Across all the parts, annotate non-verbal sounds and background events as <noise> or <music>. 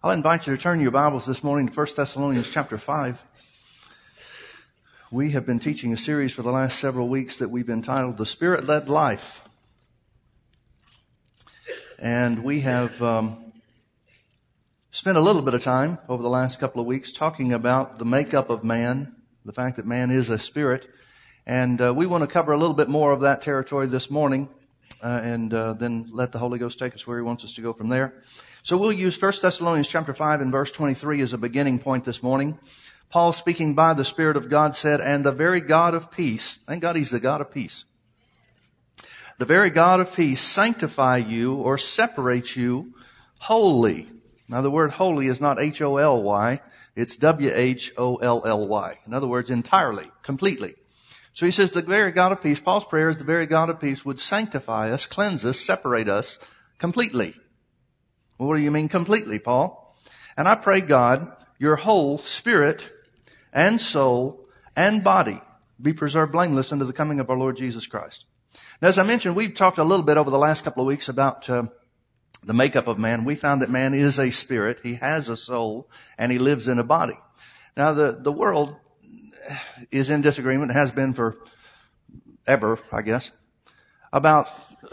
I'll invite you to turn your Bibles this morning to 1 Thessalonians chapter 5. We have been teaching a series for the last several weeks that we've entitled The Spirit Led Life. And we have um, spent a little bit of time over the last couple of weeks talking about the makeup of man, the fact that man is a spirit. And uh, we want to cover a little bit more of that territory this morning. Uh, and uh, then let the Holy Ghost take us where He wants us to go from there. So we'll use 1 Thessalonians chapter 5 and verse 23 as a beginning point this morning. Paul speaking by the Spirit of God said, and the very God of peace, thank God He's the God of peace. The very God of peace sanctify you or separate you wholly. Now the word holy is not H-O-L-Y, it's W-H-O-L-L-Y. In other words, entirely, completely. So he says the very God of peace, Paul's prayer is the very God of peace would sanctify us, cleanse us, separate us completely. Well, what do you mean completely, Paul? And I pray God, your whole spirit and soul and body be preserved blameless unto the coming of our Lord Jesus Christ. Now, as I mentioned, we've talked a little bit over the last couple of weeks about uh, the makeup of man. We found that man is a spirit, he has a soul, and he lives in a body. Now, the, the world is in disagreement, has been for ever, I guess, about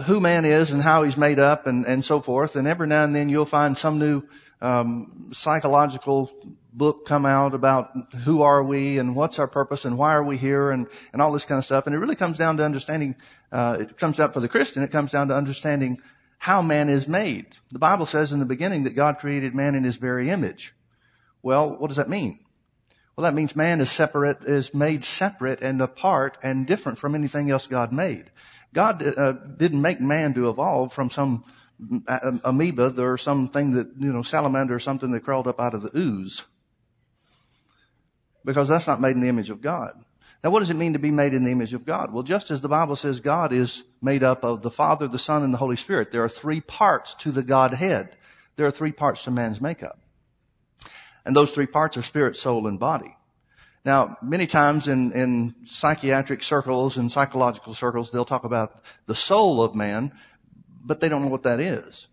who man is and how he's made up and, and so forth. And every now and then you'll find some new um, psychological book come out about who are we and what's our purpose and why are we here and, and all this kind of stuff. And it really comes down to understanding, uh, it comes out for the Christian, it comes down to understanding how man is made. The Bible says in the beginning that God created man in his very image. Well, what does that mean? Well, that means man is separate, is made separate and apart and different from anything else God made. God uh, didn't make man to evolve from some uh, amoeba or something that, you know, salamander or something that crawled up out of the ooze. Because that's not made in the image of God. Now what does it mean to be made in the image of God? Well, just as the Bible says God is made up of the Father, the Son, and the Holy Spirit, there are three parts to the Godhead. There are three parts to man's makeup. And those three parts are spirit, soul, and body. Now, many times in, in psychiatric circles and psychological circles, they'll talk about the soul of man, but they don't know what that is.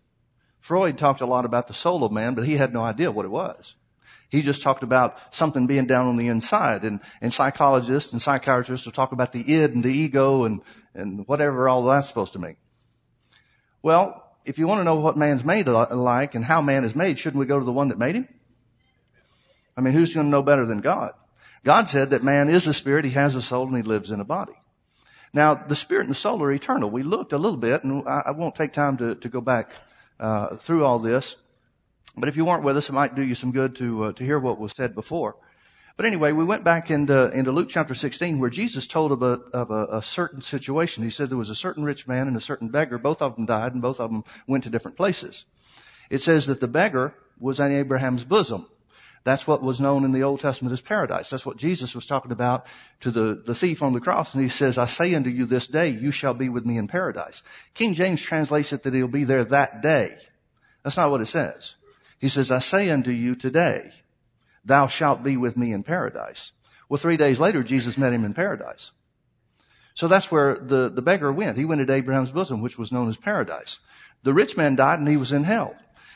Freud talked a lot about the soul of man, but he had no idea what it was. He just talked about something being down on the inside. And, and psychologists and psychiatrists will talk about the id and the ego and, and whatever all that's supposed to mean. Well, if you want to know what man's made like and how man is made, shouldn't we go to the one that made him? I mean, who's going to know better than God? God said that man is a spirit, he has a soul, and he lives in a body. Now, the spirit and the soul are eternal. We looked a little bit, and I, won't take time to, to go back uh, through all this. But if you weren't with us, it might do you some good to uh, to hear what was said before. But anyway, we went back into, into Luke chapter 16 where Jesus told of, a, of a, a, certain situation. He said there was a certain rich man and a certain beggar. Both of them died and both of them went to different places. It says that the beggar was in Abraham's bosom. That's what was known in the Old Testament as paradise. That's what Jesus was talking about to the, the thief on the cross. And he says, I say unto you this day, you shall be with me in paradise. King James translates it that he'll be there that day. That's not what it says. He says, I say unto you today, thou shalt be with me in paradise. Well, three days later, Jesus met him in paradise. So that's where the, the beggar went. He went to Abraham's bosom, which was known as paradise. The rich man died and he was in hell.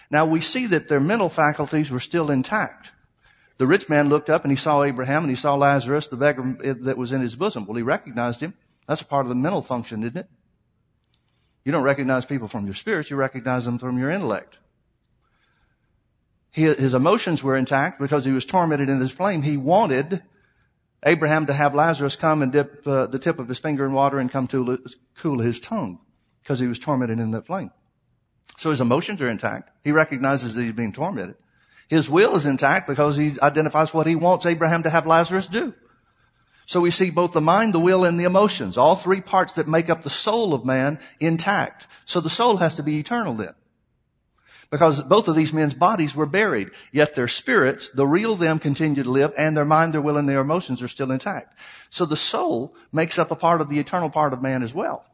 Now we see that their mental faculties were still intact. The rich man looked up and he saw Abraham and he saw Lazarus, the beggar that was in his bosom. Well, he recognized him. That's a part of the mental function, isn't it? You don't recognize people from your spirit, you recognize them from your intellect. He, his emotions were intact because he was tormented in this flame. He wanted Abraham to have Lazarus come and dip uh, the tip of his finger in water and come to cool his tongue because he was tormented in that flame. So his emotions are intact. He recognizes that he's being tormented. His will is intact because he identifies what he wants Abraham to have Lazarus do. So we see both the mind, the will, and the emotions, all three parts that make up the soul of man intact. So the soul has to be eternal then. Because both of these men's bodies were buried, yet their spirits, the real them continue to live, and their mind, their will, and their emotions are still intact. So the soul makes up a part of the eternal part of man as well.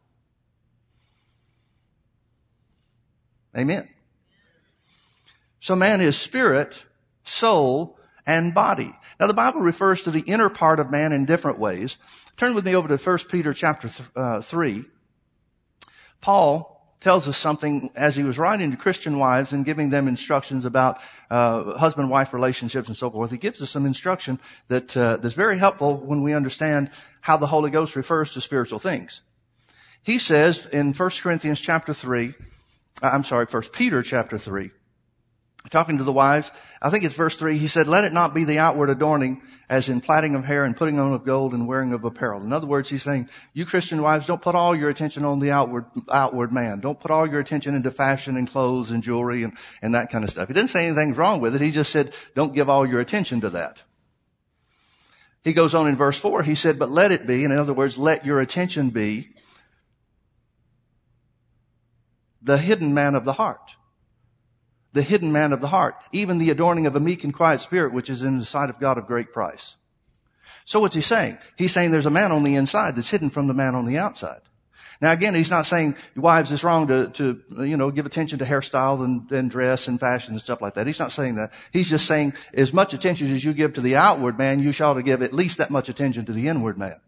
Amen. So man is spirit, soul, and body. Now the Bible refers to the inner part of man in different ways. Turn with me over to 1 Peter chapter th- uh, 3. Paul tells us something as he was writing to Christian wives and giving them instructions about uh, husband-wife relationships and so forth. He gives us some instruction that uh, that's very helpful when we understand how the Holy Ghost refers to spiritual things. He says in 1 Corinthians chapter 3, uh, I'm sorry, 1 Peter chapter 3, talking to the wives, I think it's verse 3, he said, let it not be the outward adorning as in plaiting of hair and putting on of gold and wearing of apparel. In other words, he's saying, you Christian wives, don't put all your attention on the outward, outward man. Don't put all your attention into fashion and clothes and jewelry and, and that kind of stuff. He didn't say anything's wrong with it. He just said, don't give all your attention to that. He goes on in verse 4, he said, but let it be, in other words, let your attention be the hidden man of the heart the hidden man of the heart, even the adorning of a meek and quiet spirit, which is in the sight of God of great price. So what's he saying? He's saying there's a man on the inside that's hidden from the man on the outside. Now again, he's not saying wives it's wrong to, to, you know, give attention to hairstyle and, and dress and fashion and stuff like that. He's not saying that. He's just saying as much attention as you give to the outward man, you shall to give at least that much attention to the inward man.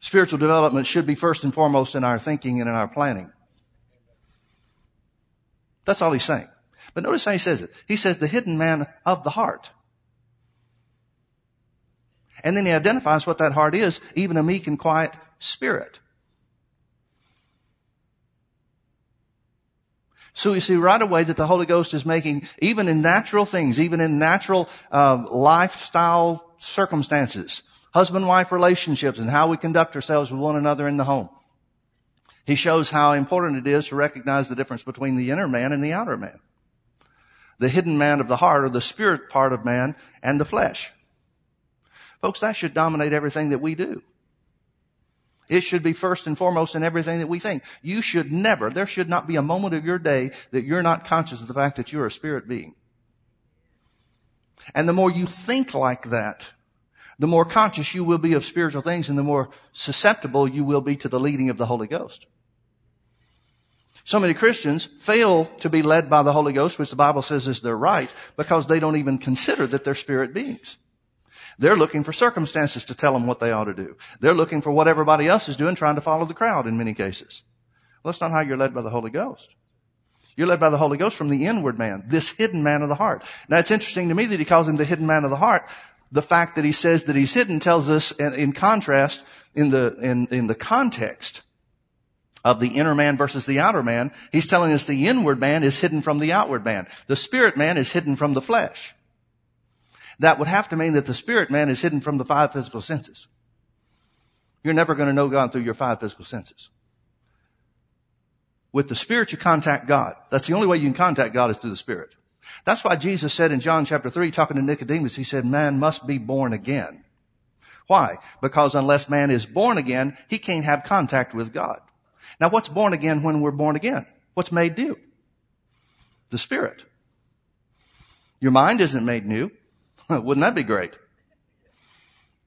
Spiritual development should be first and foremost in our thinking and in our planning. That's all he's saying. But notice how he says it. He says the hidden man of the heart. And then he identifies what that heart is, even a meek and quiet spirit. So you see right away that the Holy Ghost is making, even in natural things, even in natural uh, lifestyle circumstances, husband-wife relationships and how we conduct ourselves with one another in the home. He shows how important it is to recognize the difference between the inner man and the outer man. The hidden man of the heart or the spirit part of man and the flesh. Folks, that should dominate everything that we do. It should be first and foremost in everything that we think. You should never, there should not be a moment of your day that you're not conscious of the fact that you're a spirit being. And the more you think like that, the more conscious you will be of spiritual things and the more susceptible you will be to the leading of the Holy Ghost. So many Christians fail to be led by the Holy Ghost, which the Bible says is their right, because they don't even consider that they're spirit beings. They're looking for circumstances to tell them what they ought to do. They're looking for what everybody else is doing, trying to follow the crowd in many cases. Well, that's not how you're led by the Holy Ghost. You're led by the Holy Ghost from the inward man, this hidden man of the heart. Now it's interesting to me that he calls him the hidden man of the heart. The fact that he says that he's hidden tells us in, in contrast in the, in, in the context of the inner man versus the outer man, he's telling us the inward man is hidden from the outward man. The spirit man is hidden from the flesh. That would have to mean that the spirit man is hidden from the five physical senses. You're never going to know God through your five physical senses. With the spirit, you contact God. That's the only way you can contact God is through the spirit. That's why Jesus said in John chapter 3, talking to Nicodemus, he said, man must be born again. Why? Because unless man is born again, he can't have contact with God. Now what's born again when we're born again? What's made new? The Spirit. Your mind isn't made new. <laughs> Wouldn't that be great?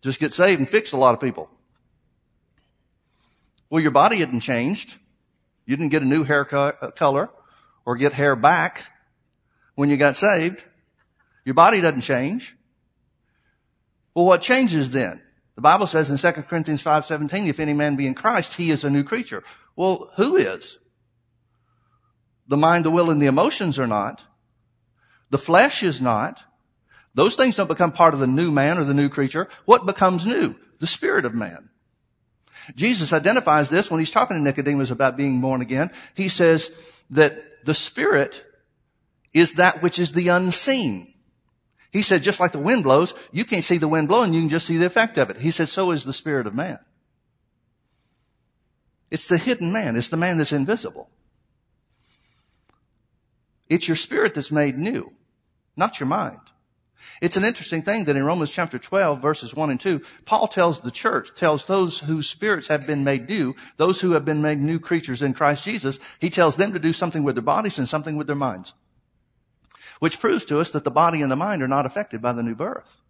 Just get saved and fix a lot of people. Well, your body hadn't changed. You didn't get a new hair uh, color or get hair back when you got saved. Your body doesn't change. Well, what changes then? The Bible says in 2 Corinthians 5:17, if any man be in Christ, he is a new creature. Well, who is? The mind, the will, and the emotions are not. The flesh is not. Those things don't become part of the new man or the new creature. What becomes new? The spirit of man. Jesus identifies this when he's talking to Nicodemus about being born again. He says that the spirit is that which is the unseen. He said, just like the wind blows, you can't see the wind blowing, you can just see the effect of it. He said, so is the spirit of man. It's the hidden man. It's the man that's invisible. It's your spirit that's made new, not your mind. It's an interesting thing that in Romans chapter 12 verses 1 and 2, Paul tells the church, tells those whose spirits have been made new, those who have been made new creatures in Christ Jesus, he tells them to do something with their bodies and something with their minds. Which proves to us that the body and the mind are not affected by the new birth.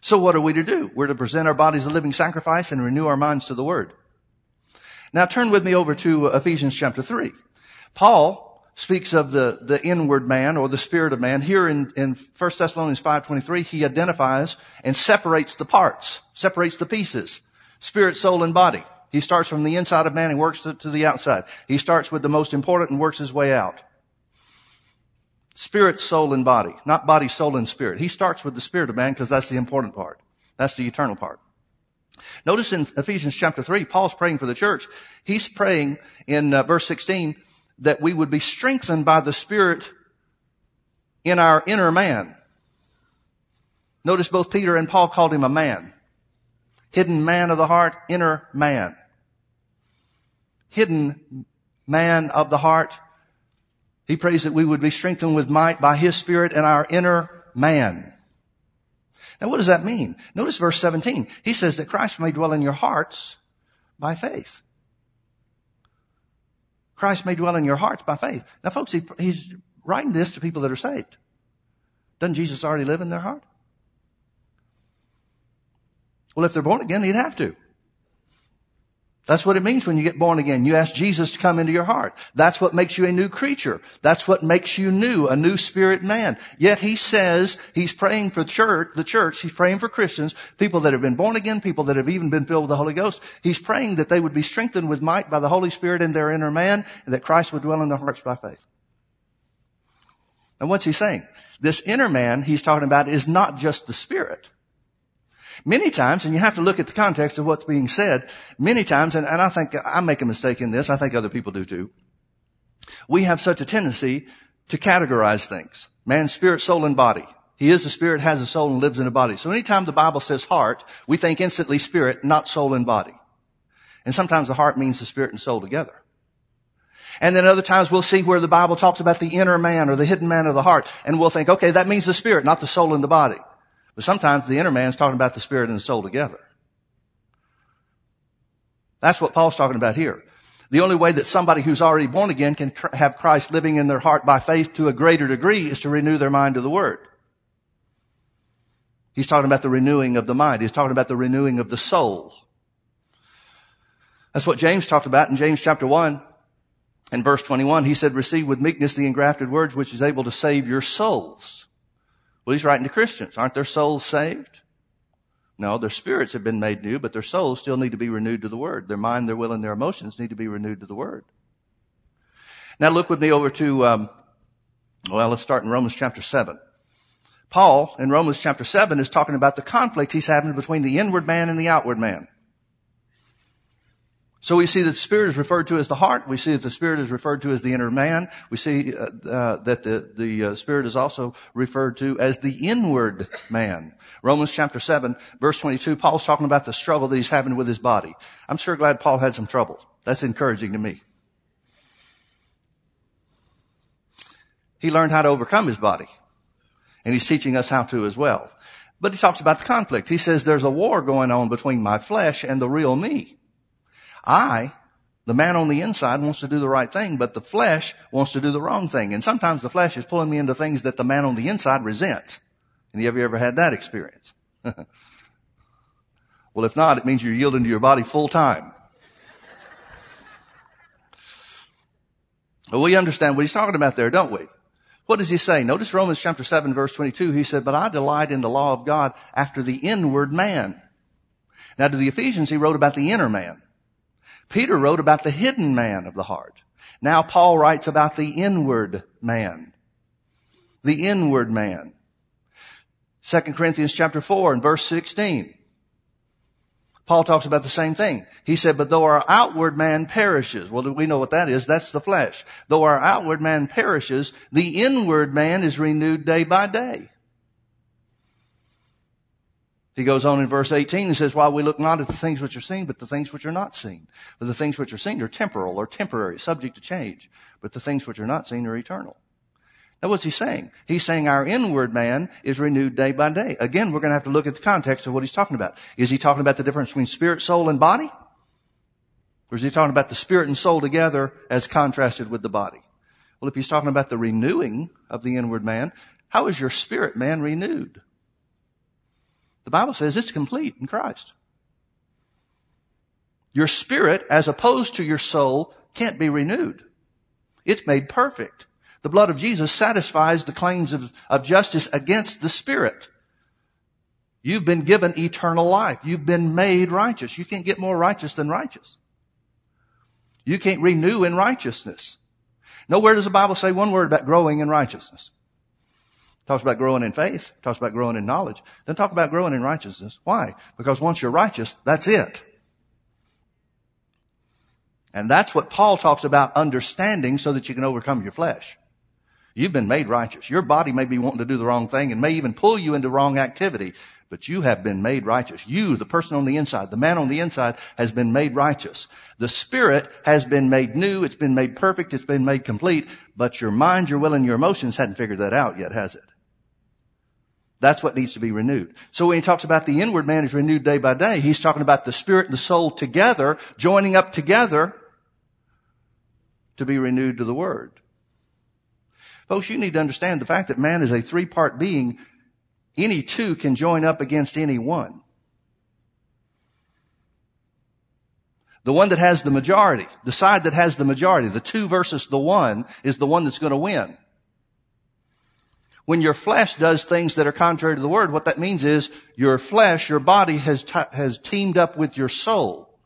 So what are we to do? We're to present our bodies a living sacrifice and renew our minds to the Word. Now turn with me over to Ephesians chapter 3. Paul speaks of the, the inward man or the spirit of man. Here in, in 1 Thessalonians 5.23, he identifies and separates the parts, separates the pieces, spirit, soul, and body. He starts from the inside of man and works to, to the outside. He starts with the most important and works his way out. Spirit, soul, and body. Not body, soul, and spirit. He starts with the spirit of man because that's the important part. That's the eternal part. Notice in Ephesians chapter 3, Paul's praying for the church. He's praying in uh, verse 16 that we would be strengthened by the Spirit in our inner man. Notice both Peter and Paul called him a man. Hidden man of the heart, inner man. Hidden man of the heart. He prays that we would be strengthened with might by His Spirit in our inner man. Now what does that mean? Notice verse 17. He says that Christ may dwell in your hearts by faith. Christ may dwell in your hearts by faith. Now folks, he, he's writing this to people that are saved. Doesn't Jesus already live in their heart? Well, if they're born again, he'd have to. That's what it means when you get born again. You ask Jesus to come into your heart. That's what makes you a new creature. That's what makes you new, a new spirit man. Yet he says he's praying for church, the church. He's praying for Christians, people that have been born again, people that have even been filled with the Holy Ghost. He's praying that they would be strengthened with might by the Holy Spirit in their inner man and that Christ would dwell in their hearts by faith. And what's he saying? This inner man he's talking about is not just the spirit. Many times, and you have to look at the context of what's being said, many times, and, and I think I make a mistake in this, I think other people do too. We have such a tendency to categorize things. Man, spirit, soul, and body. He is a spirit, has a soul, and lives in a body. So anytime the Bible says heart, we think instantly spirit, not soul and body. And sometimes the heart means the spirit and soul together. And then other times we'll see where the Bible talks about the inner man or the hidden man of the heart. And we'll think, okay, that means the spirit, not the soul and the body. But sometimes the inner man is talking about the spirit and the soul together. That's what Paul's talking about here. The only way that somebody who's already born again can have Christ living in their heart by faith to a greater degree is to renew their mind to the Word. He's talking about the renewing of the mind. He's talking about the renewing of the soul. That's what James talked about in James chapter 1 and verse 21. He said, receive with meekness the engrafted words which is able to save your souls. Well, he's writing to Christians. Aren't their souls saved? No, their spirits have been made new, but their souls still need to be renewed to the Word. Their mind, their will, and their emotions need to be renewed to the Word. Now look with me over to, um, well, let's start in Romans chapter 7. Paul, in Romans chapter 7, is talking about the conflict he's having between the inward man and the outward man. So we see that spirit is referred to as the heart. We see that the spirit is referred to as the inner man. We see uh, uh, that the, the uh, spirit is also referred to as the inward man. Romans chapter 7, verse 22, Paul's talking about the struggle that he's having with his body. I'm sure glad Paul had some trouble. That's encouraging to me. He learned how to overcome his body. And he's teaching us how to as well. But he talks about the conflict. He says there's a war going on between my flesh and the real me. I, the man on the inside wants to do the right thing, but the flesh wants to do the wrong thing. And sometimes the flesh is pulling me into things that the man on the inside resents. And have you ever had that experience? <laughs> well, if not, it means you're yielding to your body full time. Well, we understand what he's talking about there, don't we? What does he say? Notice Romans chapter 7 verse 22. He said, but I delight in the law of God after the inward man. Now to the Ephesians, he wrote about the inner man. Peter wrote about the hidden man of the heart. Now Paul writes about the inward man. The inward man. 2 Corinthians chapter 4 and verse 16. Paul talks about the same thing. He said, but though our outward man perishes, well, we know what that is. That's the flesh. Though our outward man perishes, the inward man is renewed day by day. He goes on in verse 18 and says, Why we look not at the things which are seen, but the things which are not seen. For the things which are seen are temporal or temporary, subject to change. But the things which are not seen are eternal. Now what's he saying? He's saying our inward man is renewed day by day. Again, we're going to have to look at the context of what he's talking about. Is he talking about the difference between spirit, soul, and body? Or is he talking about the spirit and soul together as contrasted with the body? Well, if he's talking about the renewing of the inward man, how is your spirit man renewed? The Bible says it's complete in Christ. Your spirit, as opposed to your soul, can't be renewed. It's made perfect. The blood of Jesus satisfies the claims of, of justice against the spirit. You've been given eternal life. You've been made righteous. You can't get more righteous than righteous. You can't renew in righteousness. Nowhere does the Bible say one word about growing in righteousness. Talks about growing in faith. Talks about growing in knowledge. Doesn't talk about growing in righteousness. Why? Because once you're righteous, that's it. And that's what Paul talks about understanding so that you can overcome your flesh. You've been made righteous. Your body may be wanting to do the wrong thing and may even pull you into wrong activity, but you have been made righteous. You, the person on the inside, the man on the inside has been made righteous. The spirit has been made new. It's been made perfect. It's been made complete, but your mind, your will, and your emotions hadn't figured that out yet, has it? That's what needs to be renewed. So when he talks about the inward man is renewed day by day, he's talking about the spirit and the soul together, joining up together to be renewed to the word. Folks, you need to understand the fact that man is a three-part being. Any two can join up against any one. The one that has the majority, the side that has the majority, the two versus the one is the one that's going to win. When your flesh does things that are contrary to the word, what that means is your flesh, your body has, t- has teamed up with your soul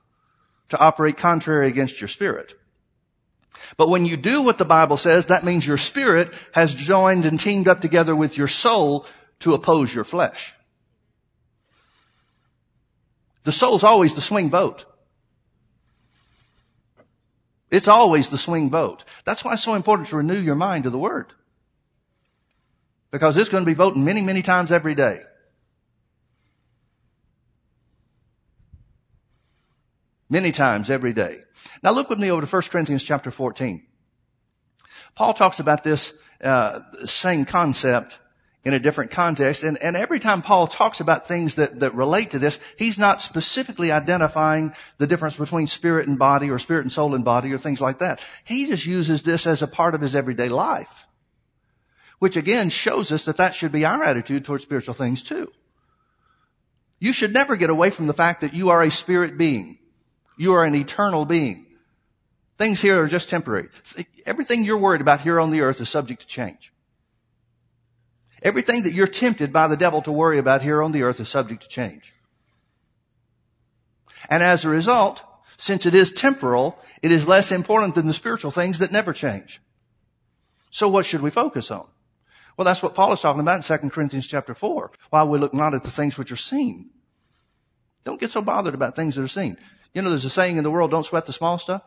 to operate contrary against your spirit. But when you do what the Bible says, that means your spirit has joined and teamed up together with your soul to oppose your flesh. The soul's always the swing vote. It's always the swing vote. That's why it's so important to renew your mind to the Word. Because it's going to be voting many, many times every day. Many times every day. Now look with me over to 1 Corinthians chapter 14. Paul talks about this uh, same concept in a different context. And, and every time Paul talks about things that, that relate to this, he's not specifically identifying the difference between spirit and body or spirit and soul and body or things like that. He just uses this as a part of his everyday life which again shows us that that should be our attitude towards spiritual things too. You should never get away from the fact that you are a spirit being. You are an eternal being. Things here are just temporary. Everything you're worried about here on the earth is subject to change. Everything that you're tempted by the devil to worry about here on the earth is subject to change. And as a result, since it is temporal, it is less important than the spiritual things that never change. So what should we focus on? Well, that's what Paul is talking about in 2 Corinthians chapter 4. While we look not at the things which are seen. Don't get so bothered about things that are seen. You know, there's a saying in the world, don't sweat the small stuff.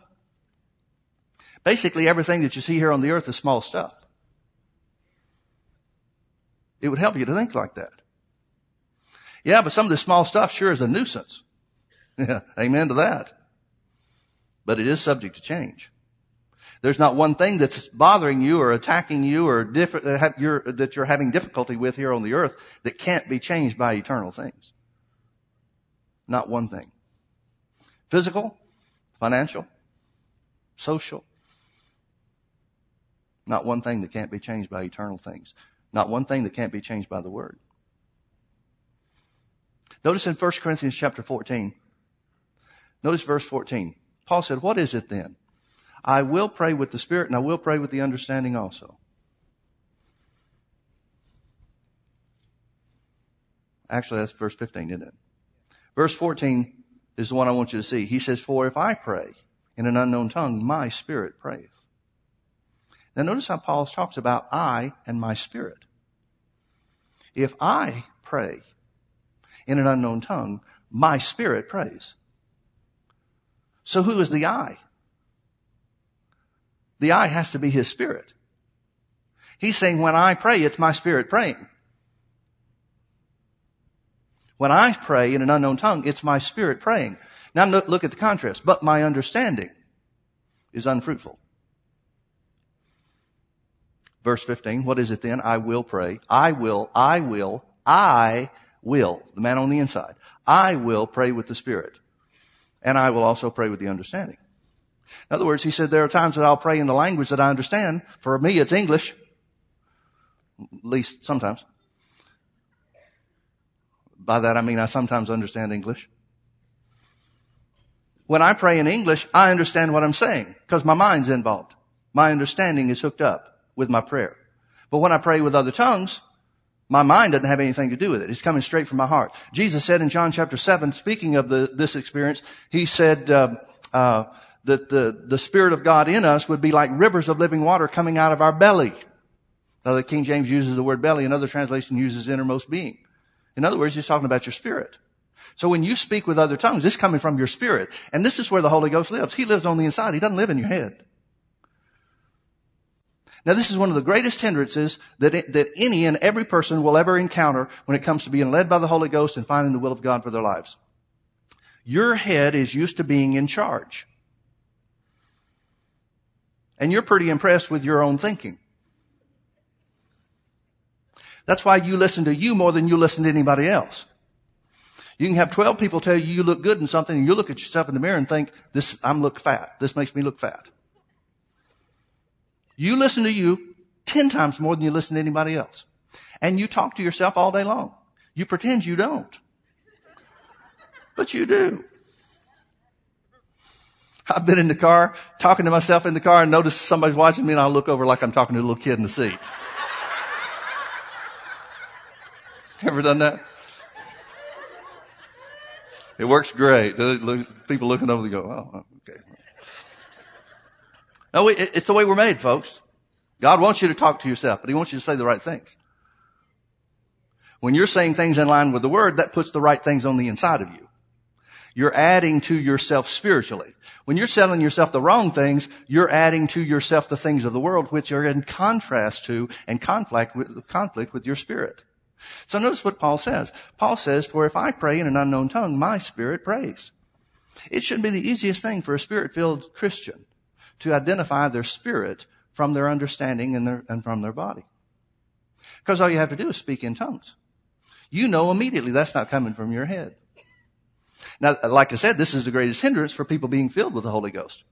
Basically, everything that you see here on the earth is small stuff. It would help you to think like that. Yeah, but some of this small stuff sure is a nuisance. <laughs> Yeah, amen to that. But it is subject to change. There's not one thing that's bothering you or attacking you or diff- that you're having difficulty with here on the earth that can't be changed by eternal things. Not one thing. Physical, financial, social. Not one thing that can't be changed by eternal things. Not one thing that can't be changed by the Word. Notice in 1 Corinthians chapter 14. Notice verse 14. Paul said, what is it then? I will pray with the Spirit and I will pray with the understanding also. Actually, that's verse 15, isn't it? Verse 14 is the one I want you to see. He says, For if I pray in an unknown tongue, my spirit prays. Now notice how Paul talks about I and my spirit. If I pray in an unknown tongue, my spirit prays. So who is the I? The I has to be his spirit. He's saying when I pray, it's my spirit praying. When I pray in an unknown tongue, it's my spirit praying. Now look at the contrast. But my understanding is unfruitful. Verse 15, what is it then? I will pray. I will, I will, I will. The man on the inside. I will pray with the Spirit. And I will also pray with the understanding. In other words, he said, there are times that I'll pray in the language that I understand. For me, it's English. At least sometimes. By that I mean I sometimes understand English. When I pray in English, I understand what I'm saying because my mind's involved. my understanding is hooked up with my prayer. But when I pray with other tongues, my mind doesn't have anything to do with it. It's coming straight from my heart. Jesus said in John chapter 7, speaking of the, this experience, he said uh, uh, that the, the Spirit of God in us would be like rivers of living water coming out of our belly. Now, the King James uses the word belly. Another translation uses innermost being. In other words, he's talking about your spirit. So when you speak with other tongues, it's coming from your spirit. And this is where the Holy Ghost lives. He lives on the inside. He doesn't live in your head. Now this is one of the greatest hindrances that, it, that any and every person will ever encounter when it comes to being led by the Holy Ghost and finding the will of God for their lives. Your head is used to being in charge. And you're pretty impressed with your own thinking. That's why you listen to you more than you listen to anybody else. You can have 12 people tell you you look good in something and you look at yourself in the mirror and think, this, I'm look fat. This makes me look fat. You listen to you 10 times more than you listen to anybody else. And you talk to yourself all day long. You pretend you don't. But you do. I've been in the car, talking to myself in the car and notice somebody's watching me and I'll look over like I'm talking to a little kid in the seat. <laughs> Ever done that? It works great. People looking over, they go, oh, okay. No, it's the way we're made, folks. God wants you to talk to yourself, but He wants you to say the right things. When you're saying things in line with the Word, that puts the right things on the inside of you. You're adding to yourself spiritually. When you're selling yourself the wrong things, you're adding to yourself the things of the world, which are in contrast to and conflict with, conflict with your spirit. So notice what Paul says. Paul says, for if I pray in an unknown tongue, my spirit prays. It should be the easiest thing for a spirit-filled Christian to identify their spirit from their understanding and, their, and from their body. Because all you have to do is speak in tongues. You know immediately that's not coming from your head. Now, like I said, this is the greatest hindrance for people being filled with the Holy Ghost.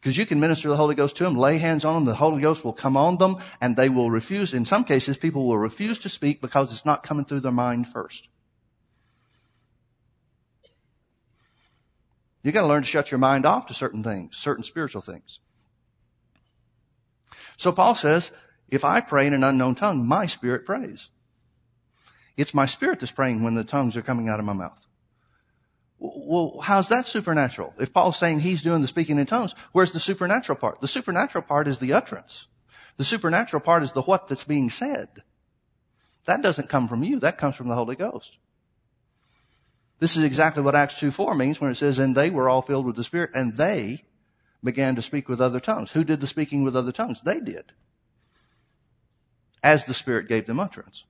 Because you can minister the Holy Ghost to them, lay hands on them, the Holy Ghost will come on them, and they will refuse. In some cases, people will refuse to speak because it's not coming through their mind first. You gotta learn to shut your mind off to certain things, certain spiritual things. So Paul says, if I pray in an unknown tongue, my spirit prays. It's my spirit that's praying when the tongues are coming out of my mouth. Well, how's that supernatural? If Paul's saying he's doing the speaking in tongues, where's the supernatural part? The supernatural part is the utterance. The supernatural part is the what that's being said. That doesn't come from you. That comes from the Holy Ghost. This is exactly what Acts 2 4 means when it says, and they were all filled with the Spirit, and they began to speak with other tongues. Who did the speaking with other tongues? They did. As the Spirit gave them utterance.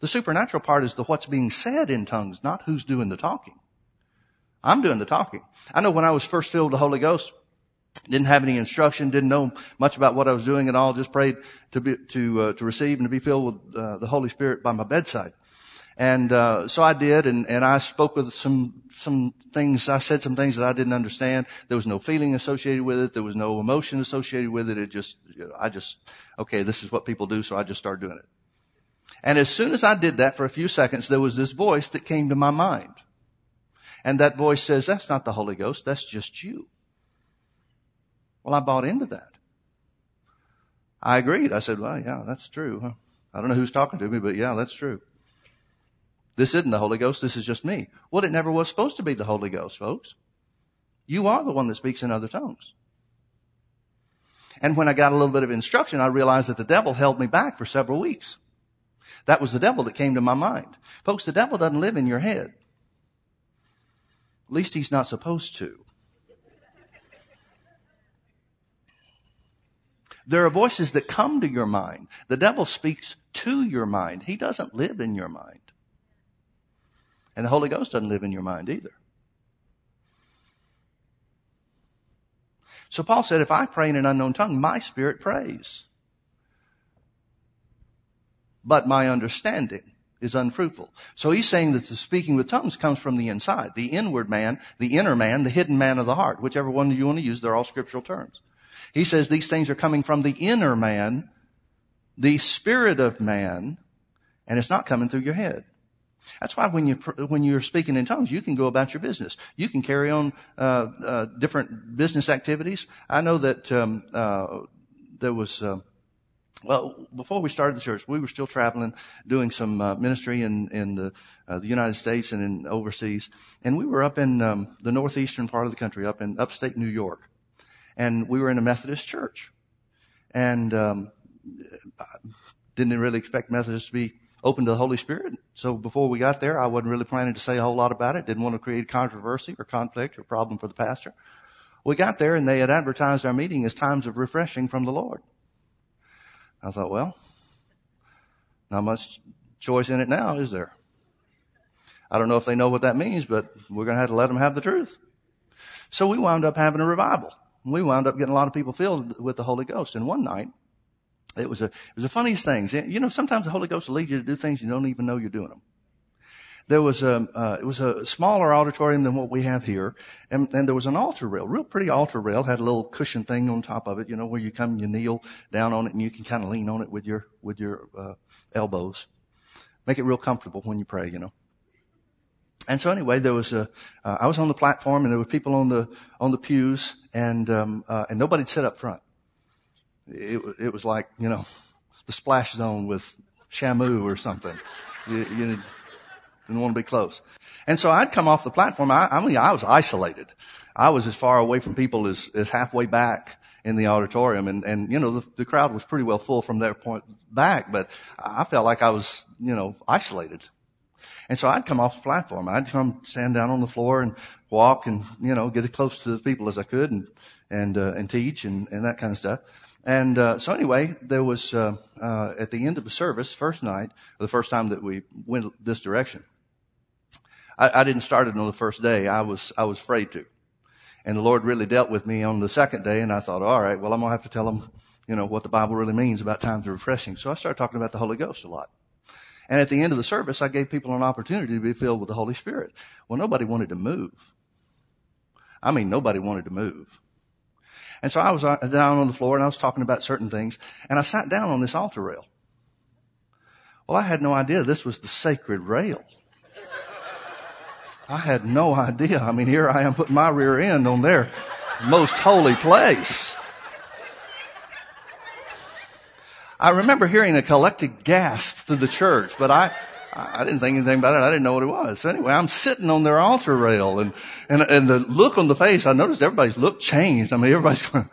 The supernatural part is the what's being said in tongues, not who's doing the talking. I'm doing the talking. I know when I was first filled with the Holy Ghost, didn't have any instruction, didn't know much about what I was doing at all, just prayed to be, to, uh, to receive and to be filled with uh, the Holy Spirit by my bedside. And, uh, so I did, and, and I spoke with some, some things, I said some things that I didn't understand. There was no feeling associated with it. There was no emotion associated with it. It just, I just, okay, this is what people do, so I just started doing it. And as soon as I did that for a few seconds, there was this voice that came to my mind. And that voice says, that's not the Holy Ghost, that's just you. Well, I bought into that. I agreed. I said, well, yeah, that's true. I don't know who's talking to me, but yeah, that's true. This isn't the Holy Ghost, this is just me. Well, it never was supposed to be the Holy Ghost, folks. You are the one that speaks in other tongues. And when I got a little bit of instruction, I realized that the devil held me back for several weeks. That was the devil that came to my mind. Folks, the devil doesn't live in your head. At least he's not supposed to. There are voices that come to your mind. The devil speaks to your mind. He doesn't live in your mind. And the Holy Ghost doesn't live in your mind either. So Paul said, if I pray in an unknown tongue, my spirit prays. But my understanding is unfruitful. So he's saying that the speaking with tongues comes from the inside, the inward man, the inner man, the hidden man of the heart, whichever one you want to use, they're all scriptural terms. He says these things are coming from the inner man, the spirit of man, and it's not coming through your head. That's why when you when you're speaking in tongues, you can go about your business. You can carry on uh, uh, different business activities. I know that um, uh, there was, uh, well, before we started the church, we were still traveling, doing some uh, ministry in in the, uh, the United States and in overseas, and we were up in um, the northeastern part of the country, up in upstate New York, and we were in a Methodist church, and um, didn't really expect Methodists to be open to the Holy Spirit. So before we got there, I wasn't really planning to say a whole lot about it. Didn't want to create controversy or conflict or problem for the pastor. We got there and they had advertised our meeting as times of refreshing from the Lord. I thought, well, not much choice in it now, is there? I don't know if they know what that means, but we're going to have to let them have the truth. So we wound up having a revival. We wound up getting a lot of people filled with the Holy Ghost. And one night, it was a, it was the funniest things. You know, sometimes the Holy Ghost will lead you to do things you don't even know you're doing them there was a uh, it was a smaller auditorium than what we have here, and, and there was an altar rail, real pretty altar rail, had a little cushion thing on top of it, you know, where you come, and you kneel down on it, and you can kind of lean on it with your with your uh, elbows, make it real comfortable when you pray, you know. And so anyway, there was a uh, I was on the platform, and there were people on the on the pews, and um, uh, and nobody'd sit up front. It was, it was like you know, the splash zone with Shamu or something. You, you didn't want to be close. And so I'd come off the platform. I, I mean, I was isolated. I was as far away from people as, as halfway back in the auditorium. And, and, you know, the, the crowd was pretty well full from their point back, but I felt like I was, you know, isolated. And so I'd come off the platform. I'd come stand down on the floor and walk and, you know, get as close to the people as I could and, and, uh, and teach and, and that kind of stuff. And uh, so anyway, there was uh, uh, at the end of the service, first night, the first time that we went this direction, I, I didn't start it on the first day. I was, I was afraid to. And the Lord really dealt with me on the second day and I thought, all right, well, I'm going to have to tell them, you know, what the Bible really means about times of refreshing. So I started talking about the Holy Ghost a lot. And at the end of the service, I gave people an opportunity to be filled with the Holy Spirit. Well, nobody wanted to move. I mean, nobody wanted to move. And so I was uh, down on the floor and I was talking about certain things and I sat down on this altar rail. Well, I had no idea this was the sacred rail. I had no idea. I mean, here I am putting my rear end on their most holy place. I remember hearing a collective gasp through the church, but I, I didn't think anything about it. I didn't know what it was. So anyway, I'm sitting on their altar rail and, and, and the look on the face, I noticed everybody's look changed. I mean, everybody's <laughs> going,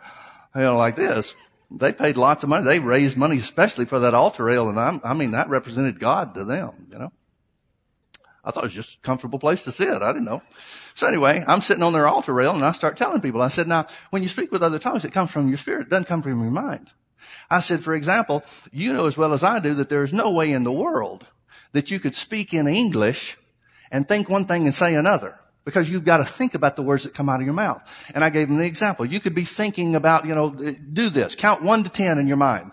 you know, like this. They paid lots of money. They raised money especially for that altar rail. And I'm, I mean, that represented God to them. I thought it was just a comfortable place to sit. I didn't know. So anyway, I'm sitting on their altar rail and I start telling people, I said, now, when you speak with other tongues, it comes from your spirit. It doesn't come from your mind. I said, for example, you know as well as I do that there is no way in the world that you could speak in English and think one thing and say another because you've got to think about the words that come out of your mouth. And I gave them the example. You could be thinking about, you know, do this. Count one to ten in your mind.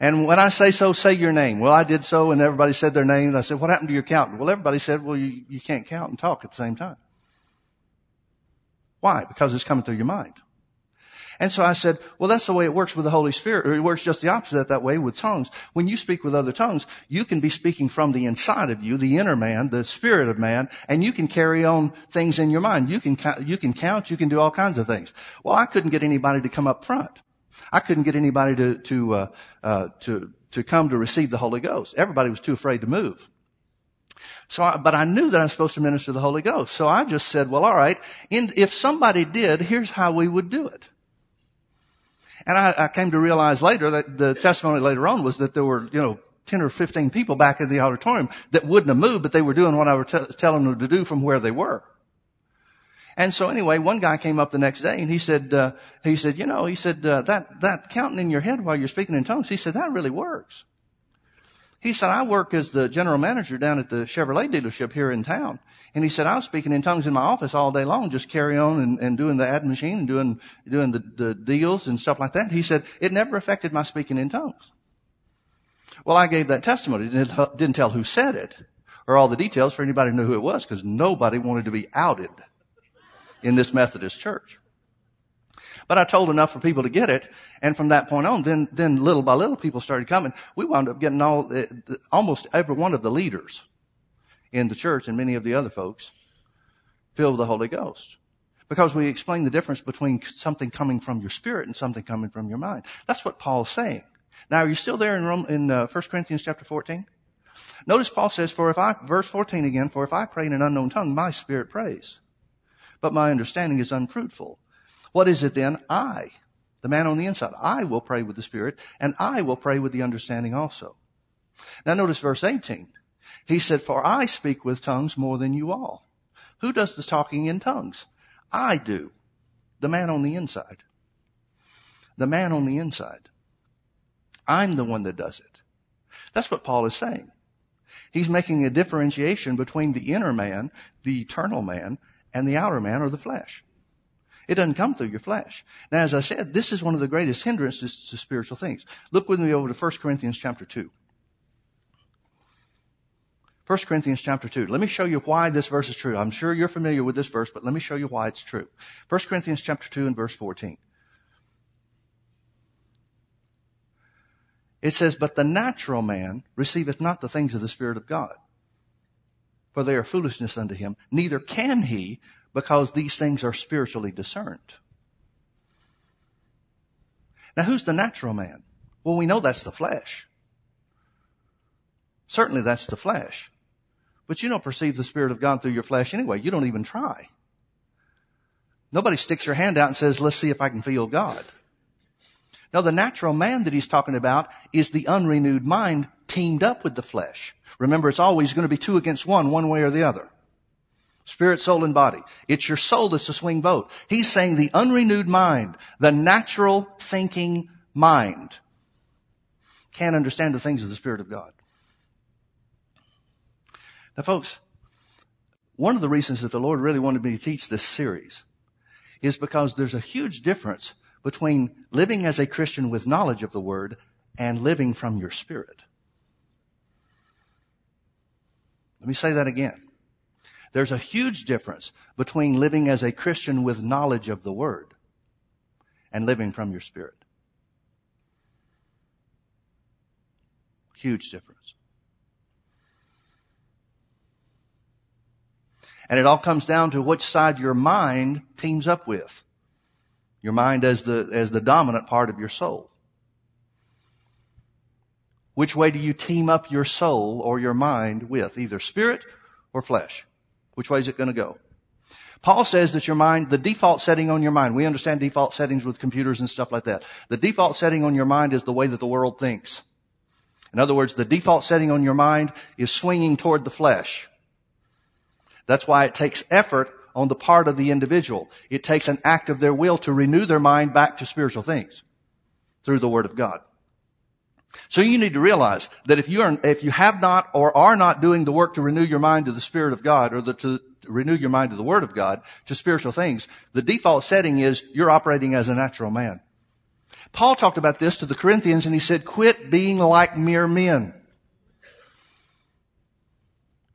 And when I say so, say your name. Well, I did so and everybody said their name. And I said, what happened to your count? Well, everybody said, well, you, you can't count and talk at the same time. Why? Because it's coming through your mind. And so I said, well, that's the way it works with the Holy Spirit, or it works just the opposite that way with tongues. When you speak with other tongues, you can be speaking from the inside of you, the inner man, the spirit of man, and you can carry on things in your mind. You can, you can count, you can do all kinds of things. Well, I couldn't get anybody to come up front. I couldn't get anybody to to uh, uh, to to come to receive the Holy Ghost. Everybody was too afraid to move. So, I, but I knew that I was supposed to minister the Holy Ghost. So I just said, well, all right. In, if somebody did, here's how we would do it. And I, I came to realize later that the testimony later on was that there were, you know, 10 or 15 people back in the auditorium that wouldn't have moved, but they were doing what I was t- telling them to do from where they were. And so anyway, one guy came up the next day and he said, uh, he said, you know, he said, uh, that, that counting in your head while you're speaking in tongues, he said, that really works. He said, I work as the general manager down at the Chevrolet dealership here in town. And he said, I was speaking in tongues in my office all day long, just carry on and, and doing the ad machine and doing, doing the, the deals and stuff like that. He said, it never affected my speaking in tongues. Well, I gave that testimony. Didn't tell who said it or all the details for anybody to know who it was because nobody wanted to be outed in this Methodist church. But I told enough for people to get it, and from that point on, then then little by little people started coming. We wound up getting all almost every one of the leaders in the church and many of the other folks filled with the Holy Ghost Because we explain the difference between something coming from your spirit and something coming from your mind. That's what Paul's saying. Now, are you still there in, Rome, in uh, 1 Corinthians chapter 14? Notice Paul says, for if I, verse 14 again, for if I pray in an unknown tongue, my spirit prays. But my understanding is unfruitful. What is it then? I, the man on the inside, I will pray with the spirit and I will pray with the understanding also. Now notice verse 18. He said, for I speak with tongues more than you all. Who does the talking in tongues? I do. The man on the inside. The man on the inside. I'm the one that does it. That's what Paul is saying. He's making a differentiation between the inner man, the eternal man, and the outer man or the flesh. It doesn't come through your flesh. Now, as I said, this is one of the greatest hindrances to spiritual things. Look with me over to 1 Corinthians chapter 2. 1 Corinthians chapter 2. Let me show you why this verse is true. I'm sure you're familiar with this verse, but let me show you why it's true. 1 Corinthians chapter 2 and verse 14. It says, But the natural man receiveth not the things of the Spirit of God, for they are foolishness unto him. Neither can he, because these things are spiritually discerned. Now, who's the natural man? Well, we know that's the flesh. Certainly that's the flesh. But you don't perceive the Spirit of God through your flesh anyway. You don't even try. Nobody sticks your hand out and says, let's see if I can feel God. Now the natural man that he's talking about is the unrenewed mind teamed up with the flesh. Remember, it's always going to be two against one, one way or the other. Spirit, soul, and body. It's your soul that's the swing vote. He's saying the unrenewed mind, the natural thinking mind, can't understand the things of the Spirit of God. Now folks, one of the reasons that the Lord really wanted me to teach this series is because there's a huge difference between living as a Christian with knowledge of the Word and living from your spirit. Let me say that again. There's a huge difference between living as a Christian with knowledge of the Word and living from your spirit. Huge difference. And it all comes down to which side your mind teams up with. Your mind as the, as the dominant part of your soul. Which way do you team up your soul or your mind with? Either spirit or flesh. Which way is it going to go? Paul says that your mind, the default setting on your mind, we understand default settings with computers and stuff like that. The default setting on your mind is the way that the world thinks. In other words, the default setting on your mind is swinging toward the flesh. That's why it takes effort on the part of the individual. It takes an act of their will to renew their mind back to spiritual things through the Word of God. So you need to realize that if you are, if you have not or are not doing the work to renew your mind to the Spirit of God or the, to, renew your mind to the Word of God, to spiritual things, the default setting is you're operating as a natural man. Paul talked about this to the Corinthians and he said, quit being like mere men.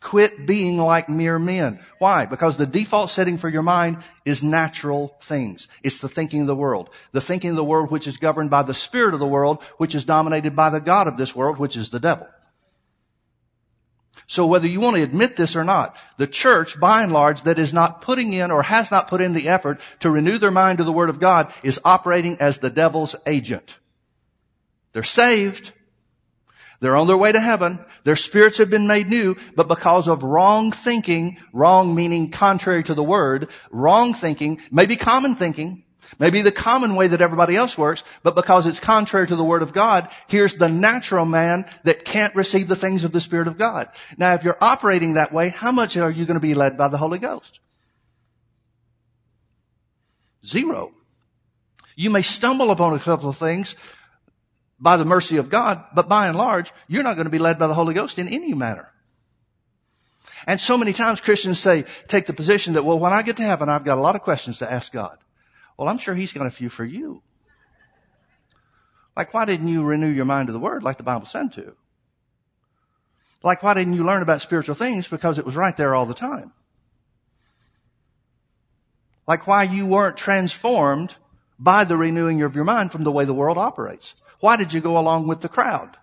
Quit being like mere men. Why? Because the default setting for your mind is natural things. It's the thinking of the world. The thinking of the world which is governed by the spirit of the world, which is dominated by the God of this world, which is the devil. So whether you want to admit this or not, the church, by and large, that is not putting in or has not put in the effort to renew their mind to the Word of God is operating as the devil's agent. They're saved, they're on their way to heaven. Their spirits have been made new, but because of wrong thinking, wrong meaning contrary to the word, wrong thinking, maybe common thinking, maybe the common way that everybody else works, but because it's contrary to the word of God, here's the natural man that can't receive the things of the Spirit of God. Now, if you're operating that way, how much are you going to be led by the Holy Ghost? Zero. You may stumble upon a couple of things, by the mercy of God, but by and large, you're not going to be led by the Holy Ghost in any manner. And so many times Christians say, take the position that, well, when I get to heaven, I've got a lot of questions to ask God. Well, I'm sure He's got a few for you. Like, why didn't you renew your mind to the Word like the Bible said to? Like, why didn't you learn about spiritual things? Because it was right there all the time. Like, why you weren't transformed by the renewing of your mind from the way the world operates. Why did you go along with the crowd?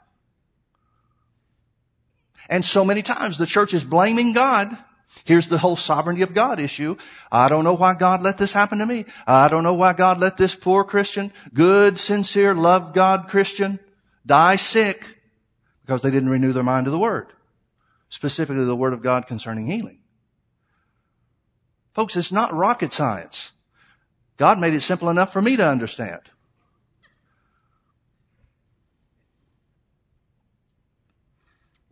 And so many times the church is blaming God Here's the whole sovereignty of God issue. I don't know why God let this happen to me. I don't know why God let this poor Christian, good, sincere, love God Christian, die sick because they didn't renew their mind to the Word. Specifically the Word of God concerning healing. Folks, it's not rocket science. God made it simple enough for me to understand.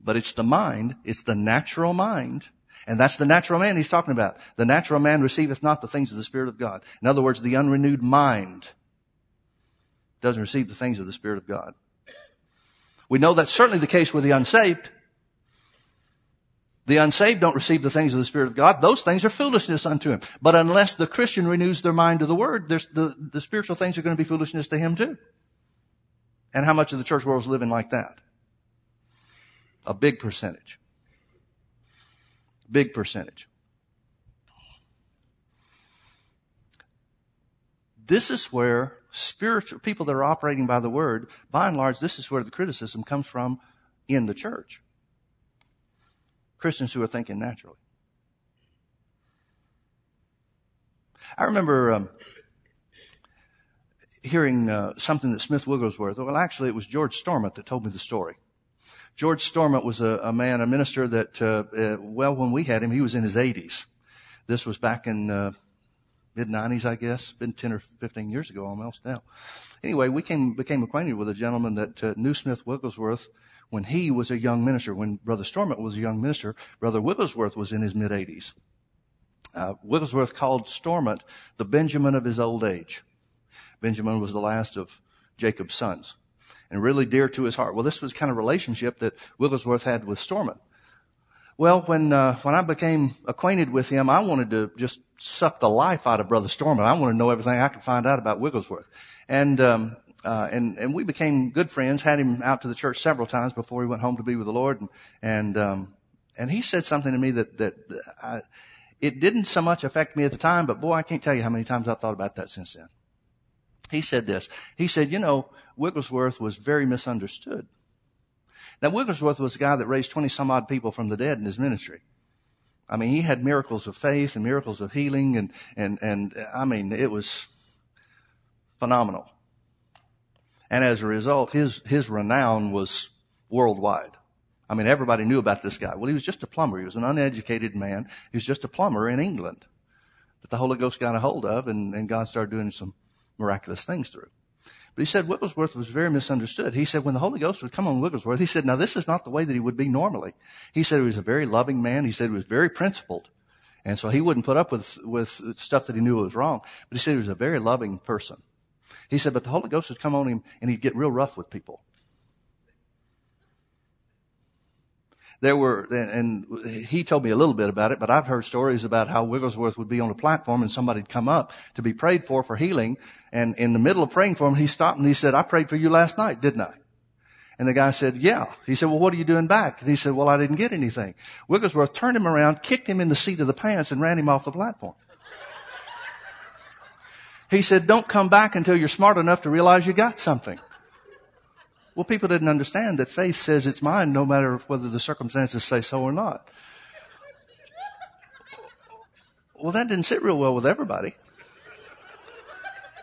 But it's the mind, it's the natural mind and that's the natural man he's talking about. The natural man receiveth not the things of the Spirit of God. In other words, the unrenewed mind doesn't receive the things of the Spirit of God. We know that's certainly the case with the unsaved. The unsaved don't receive the things of the Spirit of God. Those things are foolishness unto him. But unless the Christian renews their mind to the Word, the, the spiritual things are going to be foolishness to him too. And how much of the church world is living like that? A big percentage. Big percentage. This is where spiritual people that are operating by the word, by and large, this is where the criticism comes from in the church. Christians who are thinking naturally. I remember um, hearing uh, something that Smith Wigglesworth, well, actually, it was George Stormont that told me the story. George Stormont was a, a man, a minister that, uh, uh, well, when we had him, he was in his 80s. This was back in uh, mid 90s, I guess, been 10 or 15 years ago almost now. Anyway, we came became acquainted with a gentleman that uh, knew Smith Wigglesworth when he was a young minister. When Brother Stormont was a young minister, Brother Wigglesworth was in his mid 80s. Uh, Wigglesworth called Stormont the Benjamin of his old age. Benjamin was the last of Jacob's sons and really dear to his heart. Well, this was kind of relationship that Wigglesworth had with Stormont. Well, when uh, when I became acquainted with him, I wanted to just suck the life out of Brother Stormont. I wanted to know everything I could find out about Wigglesworth, and um, uh, and and we became good friends. Had him out to the church several times before he went home to be with the Lord, and and um, and he said something to me that that I, it didn't so much affect me at the time, but boy, I can't tell you how many times I've thought about that since then. He said this. He said, you know, Wigglesworth was very misunderstood. Now, Wigglesworth was a guy that raised 20 some odd people from the dead in his ministry. I mean, he had miracles of faith and miracles of healing and, and, and I mean, it was phenomenal. And as a result, his, his renown was worldwide. I mean, everybody knew about this guy. Well, he was just a plumber. He was an uneducated man. He was just a plumber in England that the Holy Ghost got a hold of and, and God started doing some miraculous things through. But he said Wigglesworth was very misunderstood. He said when the Holy Ghost would come on Wigglesworth, he said, now this is not the way that he would be normally. He said he was a very loving man. He said he was very principled. And so he wouldn't put up with, with stuff that he knew was wrong. But he said he was a very loving person. He said, but the Holy Ghost would come on him and he'd get real rough with people. There were, and he told me a little bit about it, but I've heard stories about how Wigglesworth would be on a platform and somebody'd come up to be prayed for for healing. And in the middle of praying for him, he stopped and he said, I prayed for you last night, didn't I? And the guy said, yeah. He said, well, what are you doing back? And he said, well, I didn't get anything. Wigglesworth turned him around, kicked him in the seat of the pants and ran him off the platform. He said, don't come back until you're smart enough to realize you got something. Well, people didn't understand that faith says it's mine no matter whether the circumstances say so or not. Well, that didn't sit real well with everybody.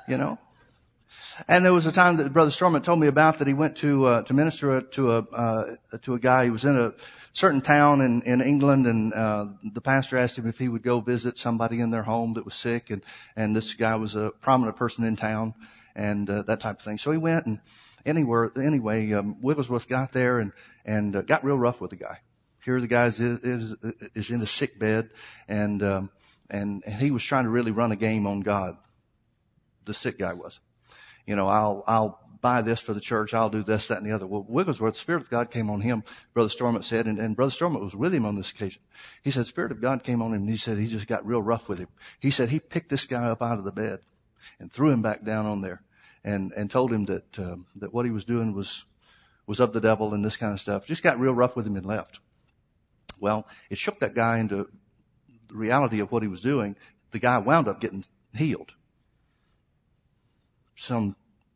You know? And there was a time that Brother Stormont told me about that he went to uh, to minister to a uh, to a guy. He was in a certain town in in England, and uh, the pastor asked him if he would go visit somebody in their home that was sick, and and this guy was a prominent person in town, and uh, that type of thing. So he went and anywhere, anyway, um, Wigglesworth got there and, and uh, got real rough with the guy. Here the guy is, is, is in a sick bed and, um, and, and he was trying to really run a game on God. The sick guy was. You know, I'll, I'll buy this for the church. I'll do this, that, and the other. Well, Wigglesworth, the Spirit of God came on him, Brother Stormont said, and, and Brother Stormont was with him on this occasion. He said, Spirit of God came on him and he said he just got real rough with him. He said he picked this guy up out of the bed and threw him back down on there and, and told him that, um, that what he was doing was, was of the devil and this kind of stuff. Just got real rough with him and left. Well, it shook that guy into the reality of what he was doing. The guy wound up getting healed. Some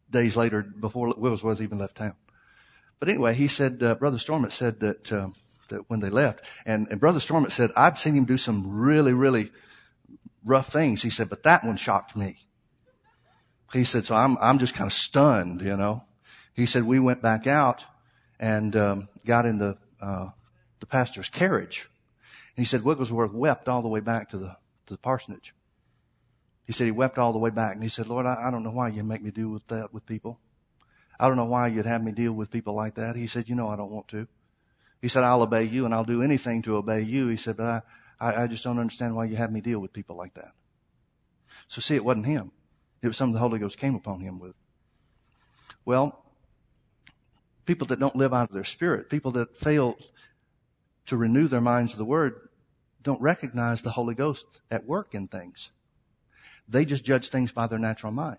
days later, before Wills was even left town. But anyway, he said, uh, Brother Stormont said that, uh, that when they left. And, and Brother Stormont said, I've seen him do some really, really rough things. He said, but that one shocked me. He said, so I'm, I'm just kind of stunned, you know. He said, we went back out and, um, got in the, uh, the pastor's carriage. And he said, Wigglesworth wept all the way back to the, to the parsonage. He said he wept all the way back. And he said, Lord, I, I don't know why you make me deal with that with people. I don't know why you'd have me deal with people like that. He said, you know, I don't want to. He said, I'll obey you and I'll do anything to obey you. He said, but I, I, I just don't understand why you have me deal with people like that. So see, it wasn't him. It was something the Holy Ghost came upon him with. Well, people that don't live out of their spirit, people that fail to renew their minds to the Word, don't recognize the Holy Ghost at work in things. They just judge things by their natural mind.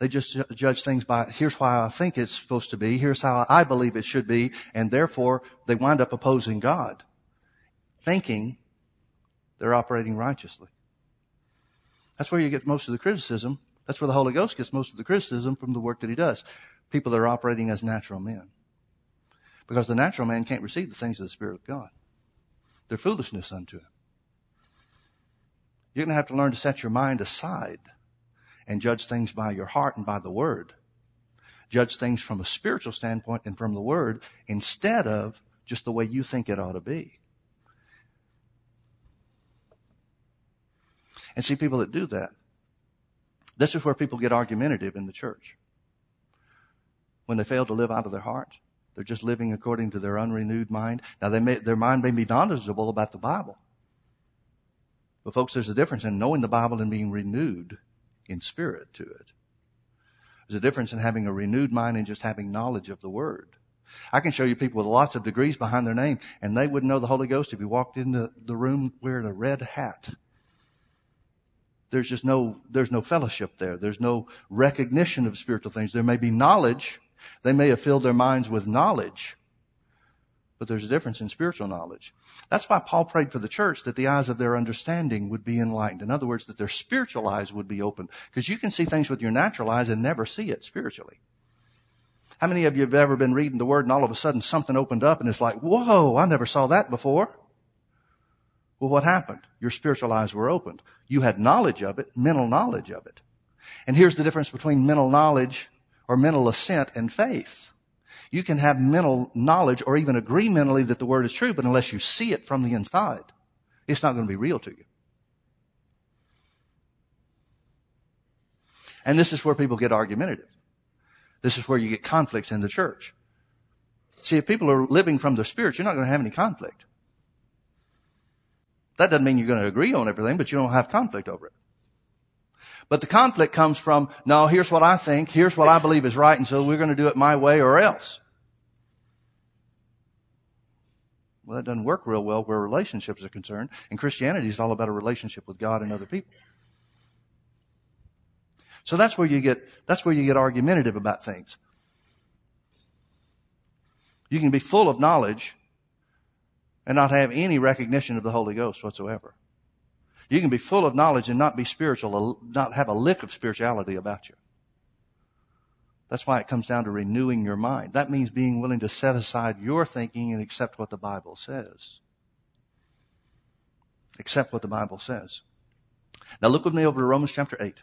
They just judge things by, here's why I think it's supposed to be, here's how I believe it should be, and therefore they wind up opposing God, thinking they're operating righteously. That's where you get most of the criticism. That's where the Holy Ghost gets most of the criticism from the work that He does. People that are operating as natural men. Because the natural man can't receive the things of the Spirit of God. They're foolishness unto him. You're going to have to learn to set your mind aside and judge things by your heart and by the Word. Judge things from a spiritual standpoint and from the Word instead of just the way you think it ought to be. And see people that do that. This is where people get argumentative in the church. When they fail to live out of their heart, they're just living according to their unrenewed mind. Now may, their mind may be knowledgeable about the Bible. But folks, there's a difference in knowing the Bible and being renewed in spirit to it. There's a difference in having a renewed mind and just having knowledge of the Word. I can show you people with lots of degrees behind their name, and they wouldn't know the Holy Ghost if he walked into the room wearing a red hat. There's just no, there's no fellowship there. There's no recognition of spiritual things. There may be knowledge. They may have filled their minds with knowledge, but there's a difference in spiritual knowledge. That's why Paul prayed for the church that the eyes of their understanding would be enlightened. In other words, that their spiritual eyes would be opened. Because you can see things with your natural eyes and never see it spiritually. How many of you have ever been reading the word and all of a sudden something opened up and it's like, whoa, I never saw that before? Well, what happened? Your spiritual eyes were opened. You had knowledge of it, mental knowledge of it. And here's the difference between mental knowledge or mental assent and faith. You can have mental knowledge or even agree mentally that the word is true, but unless you see it from the inside, it's not going to be real to you. And this is where people get argumentative. This is where you get conflicts in the church. See, if people are living from the Spirit, you're not going to have any conflict. That doesn't mean you're going to agree on everything, but you don't have conflict over it. But the conflict comes from, no, here's what I think, here's what I believe is right, and so we're going to do it my way or else. Well, that doesn't work real well where relationships are concerned. And Christianity is all about a relationship with God and other people. So that's where you get, that's where you get argumentative about things. You can be full of knowledge and not have any recognition of the Holy Ghost whatsoever. You can be full of knowledge and not be spiritual, not have a lick of spirituality about you. That's why it comes down to renewing your mind. That means being willing to set aside your thinking and accept what the Bible says. Accept what the Bible says. Now look with me over to Romans chapter 8.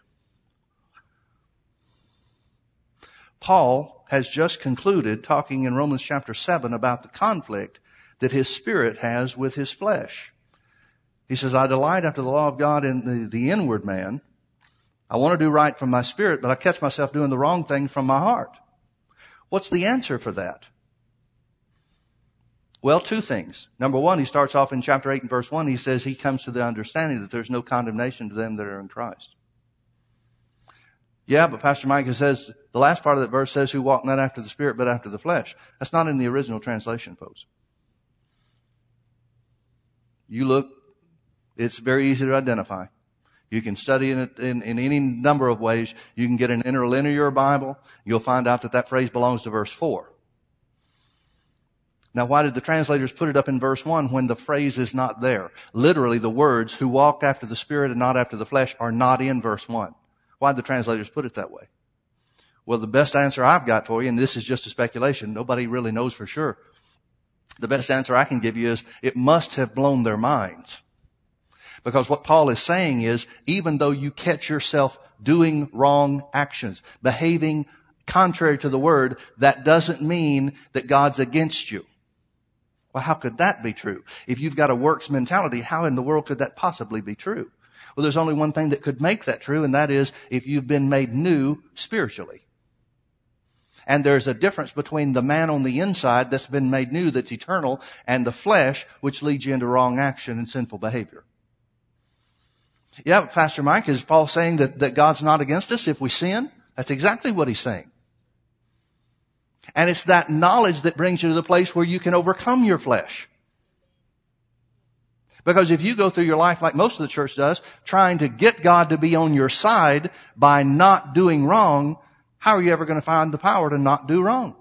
Paul has just concluded talking in Romans chapter 7 about the conflict that his spirit has with his flesh. He says, I delight after the law of God in the, the inward man, I want to do right from my spirit, but I catch myself doing the wrong thing from my heart. What's the answer for that? Well, two things. Number one, he starts off in chapter 8 and verse 1. He says he comes to the understanding that there's no condemnation to them that are in Christ. Yeah, but Pastor Micah says, the last part of that verse says, who walk not after the Spirit, but after the flesh. That's not in the original translation, folks. You look, it's very easy to identify. You can study it in, in, any number of ways. You can get an interlinear Bible. You'll find out that that phrase belongs to verse 4. Now, why did the translators put it up in verse 1 when the phrase is not there? Literally, the words, who walk after the Spirit and not after the flesh, are not in verse 1. Why did the translators put it that way? Well, the best answer I've got for you, and this is just a speculation, nobody really knows for sure, The best answer I can give you is it must have blown their minds. Because what Paul is saying is, even though you catch yourself doing wrong actions, behaving contrary to the word, that doesn't mean that God's against you. Well, how could that be true? If you've got a works mentality, how in the world could that possibly be true? Well, there's only one thing that could make that true, and that is if you've been made new spiritually. And there's a difference between the man on the inside that's been made new, that's eternal, and the flesh, which leads you into wrong action and sinful behavior. Yeah, Pastor Mike, is Paul saying that, that God's not against us if we sin? That's exactly what he's saying. And it's that knowledge that brings you to the place where you can overcome your flesh. Because if you go through your life like most of the church does, trying to get God to be on your side by not doing wrong, how are you ever going to find the power to not do wrong?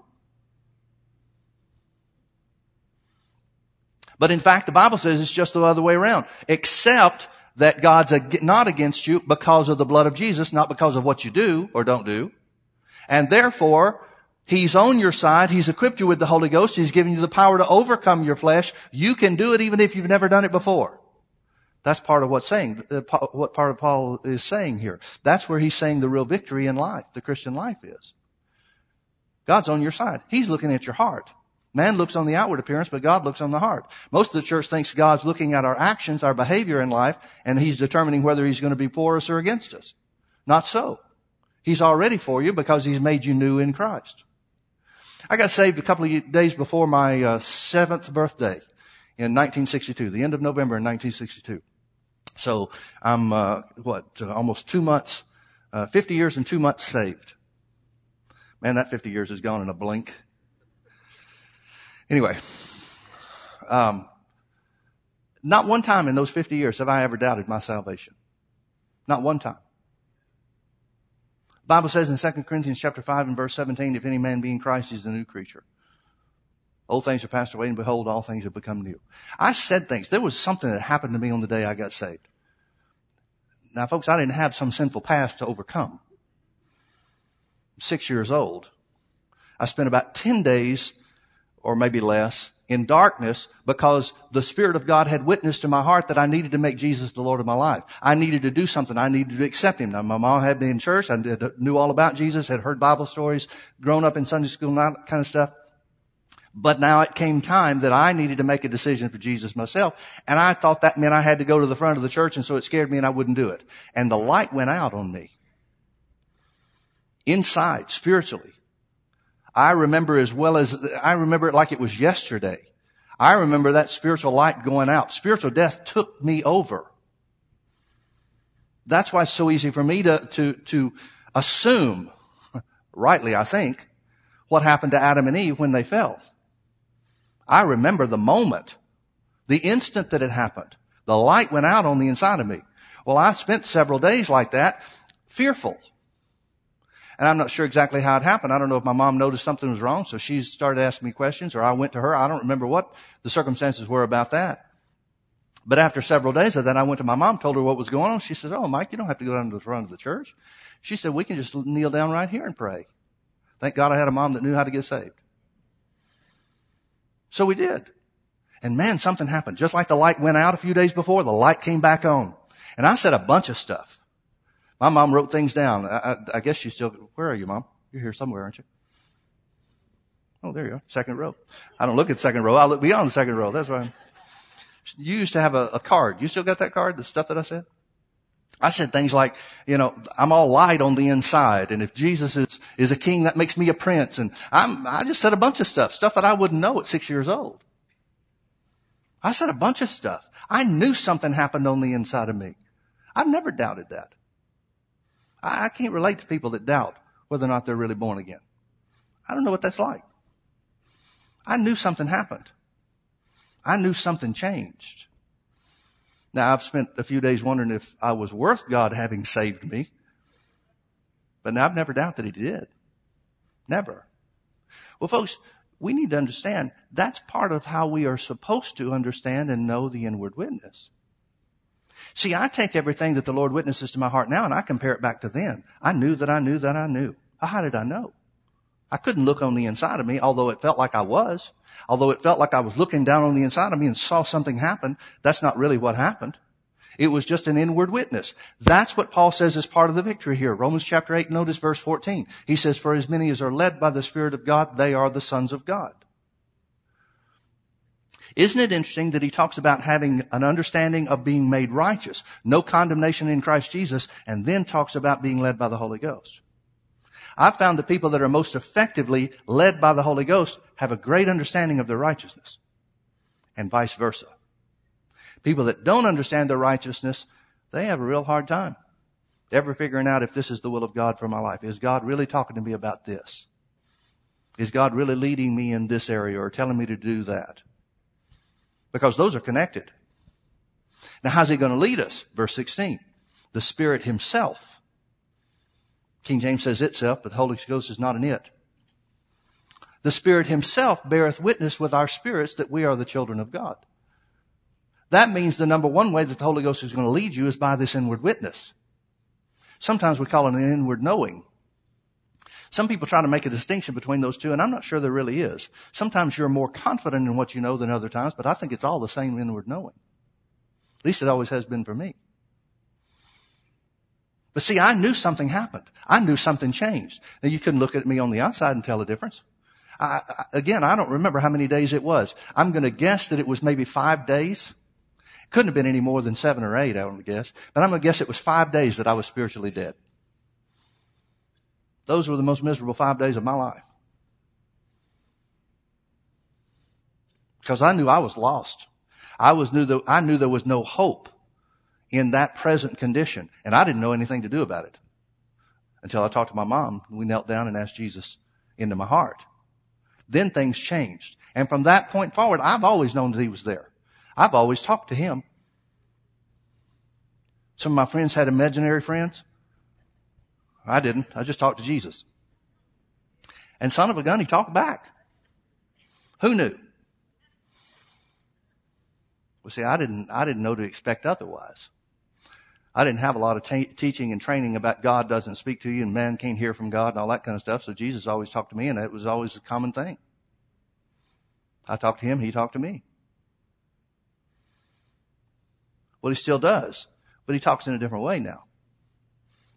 But in fact, the Bible says it's just the other way around. Except that God's not against you because of the blood of Jesus, not because of what you do or don't do. And therefore, He's on your side. He's equipped you with the Holy Ghost. He's given you the power to overcome your flesh. You can do it even if you've never done it before. That's part of what's saying, what part of Paul is saying here. That's where he's saying the real victory in life, the Christian life is. God's on your side. He's looking at your heart. Man looks on the outward appearance, but God looks on the heart. Most of the church thinks God's looking at our actions, our behavior in life, and He's determining whether He's going to be for us or against us. Not so. He's already for you because He's made you new in Christ. I got saved a couple of days before my uh, seventh birthday in 1962, the end of November in 1962. So I'm uh, what uh, almost two months, uh, 50 years and two months saved. Man, that 50 years has gone in a blink. Anyway, um, not one time in those 50 years have I ever doubted my salvation. Not one time. The Bible says in 2 Corinthians chapter 5 and verse 17, if any man be in Christ, he's a new creature. Old things are passed away and behold, all things have become new. I said things. There was something that happened to me on the day I got saved. Now folks, I didn't have some sinful past to overcome. I'm six years old. I spent about 10 days or maybe less in darkness because the Spirit of God had witnessed in my heart that I needed to make Jesus the Lord of my life. I needed to do something. I needed to accept Him. Now, my mom had been in church. I knew all about Jesus, had heard Bible stories, grown up in Sunday school and that kind of stuff. But now it came time that I needed to make a decision for Jesus myself. And I thought that meant I had to go to the front of the church. And so it scared me and I wouldn't do it. And the light went out on me. Inside, spiritually. I remember as well as, I remember it like it was yesterday. I remember that spiritual light going out. Spiritual death took me over. That's why it's so easy for me to, to, to assume, <laughs> rightly I think, what happened to Adam and Eve when they fell. I remember the moment, the instant that it happened. The light went out on the inside of me. Well, I spent several days like that, fearful. And I'm not sure exactly how it happened. I don't know if my mom noticed something was wrong, so she started asking me questions, or I went to her. I don't remember what the circumstances were about that. But after several days of that, I went to my mom, told her what was going on. She said, Oh, Mike, you don't have to go down to the front of the church. She said, We can just kneel down right here and pray. Thank God I had a mom that knew how to get saved. So we did. And man, something happened. Just like the light went out a few days before, the light came back on. And I said a bunch of stuff. My mom wrote things down. I, I, I guess she's still, where are you, mom? You're here somewhere, aren't you? Oh, there you are. Second row. I don't look at second row. I look beyond the second row. That's why. You used to have a, a card. You still got that card? The stuff that I said? I said things like, you know, I'm all light on the inside. And if Jesus is, is a king, that makes me a prince. And I'm, I just said a bunch of stuff, stuff that I wouldn't know at six years old. I said a bunch of stuff. I knew something happened on the inside of me. I've never doubted that. I, I can't relate to people that doubt whether or not they're really born again. I don't know what that's like. I knew something happened. I knew something changed. Now I've spent a few days wondering if I was worth God having saved me. But now I've never doubted that He did. Never. Well folks, we need to understand that's part of how we are supposed to understand and know the inward witness. See, I take everything that the Lord witnesses to my heart now and I compare it back to then. I knew that I knew that I knew. How did I know? I couldn't look on the inside of me, although it felt like I was. Although it felt like I was looking down on the inside of me and saw something happen. That's not really what happened. It was just an inward witness. That's what Paul says is part of the victory here. Romans chapter 8, notice verse 14. He says, for as many as are led by the Spirit of God, they are the sons of God. Isn't it interesting that he talks about having an understanding of being made righteous, no condemnation in Christ Jesus, and then talks about being led by the Holy Ghost? I've found the people that are most effectively led by the Holy Ghost have a great understanding of their righteousness, and vice versa. People that don't understand their righteousness, they have a real hard time ever figuring out if this is the will of God for my life. Is God really talking to me about this? Is God really leading me in this area or telling me to do that? because those are connected. Now, how's he going to lead us? Verse 16. The Spirit Himself. King James says itself, but the Holy Ghost is not an it. The Spirit Himself beareth witness with our spirits that we are the children of God. That means the number one way that the Holy Ghost is going to lead you is by this inward witness. Sometimes we call it an inward knowing. Some people try to make a distinction between those two, and I'm not sure there really is. Sometimes you're more confident in what you know than other times, but I think it's all the same inward knowing. At least it always has been for me. But see, I knew something happened. I knew something changed. Now you couldn't look at me on the outside and tell the difference. I, I, again, I don't remember how many days it was. I'm going to guess that it was maybe five days. Couldn't have been any more than seven or eight, I would guess. But I'm going to guess it was five days that I was spiritually dead. Those were the most miserable five days of my life. Because I knew I was lost. I was knew that I knew there was no hope in that present condition. And I didn't know anything to do about it. Until I talked to my mom. We knelt down and asked Jesus into my heart. Then things changed. And from that point forward, I've always known that he was there. I've always talked to him. Some of my friends had imaginary friends. I didn't. I just talked to Jesus. And son of a gun, he talked back. Who knew? Well, see, I didn't, I didn't know to expect otherwise. I didn't have a lot of t- teaching and training about God doesn't speak to you and man can't hear from God and all that kind of stuff. So Jesus always talked to me and it was always a common thing. I talked to him, he talked to me. Well, he still does, but he talks in a different way now.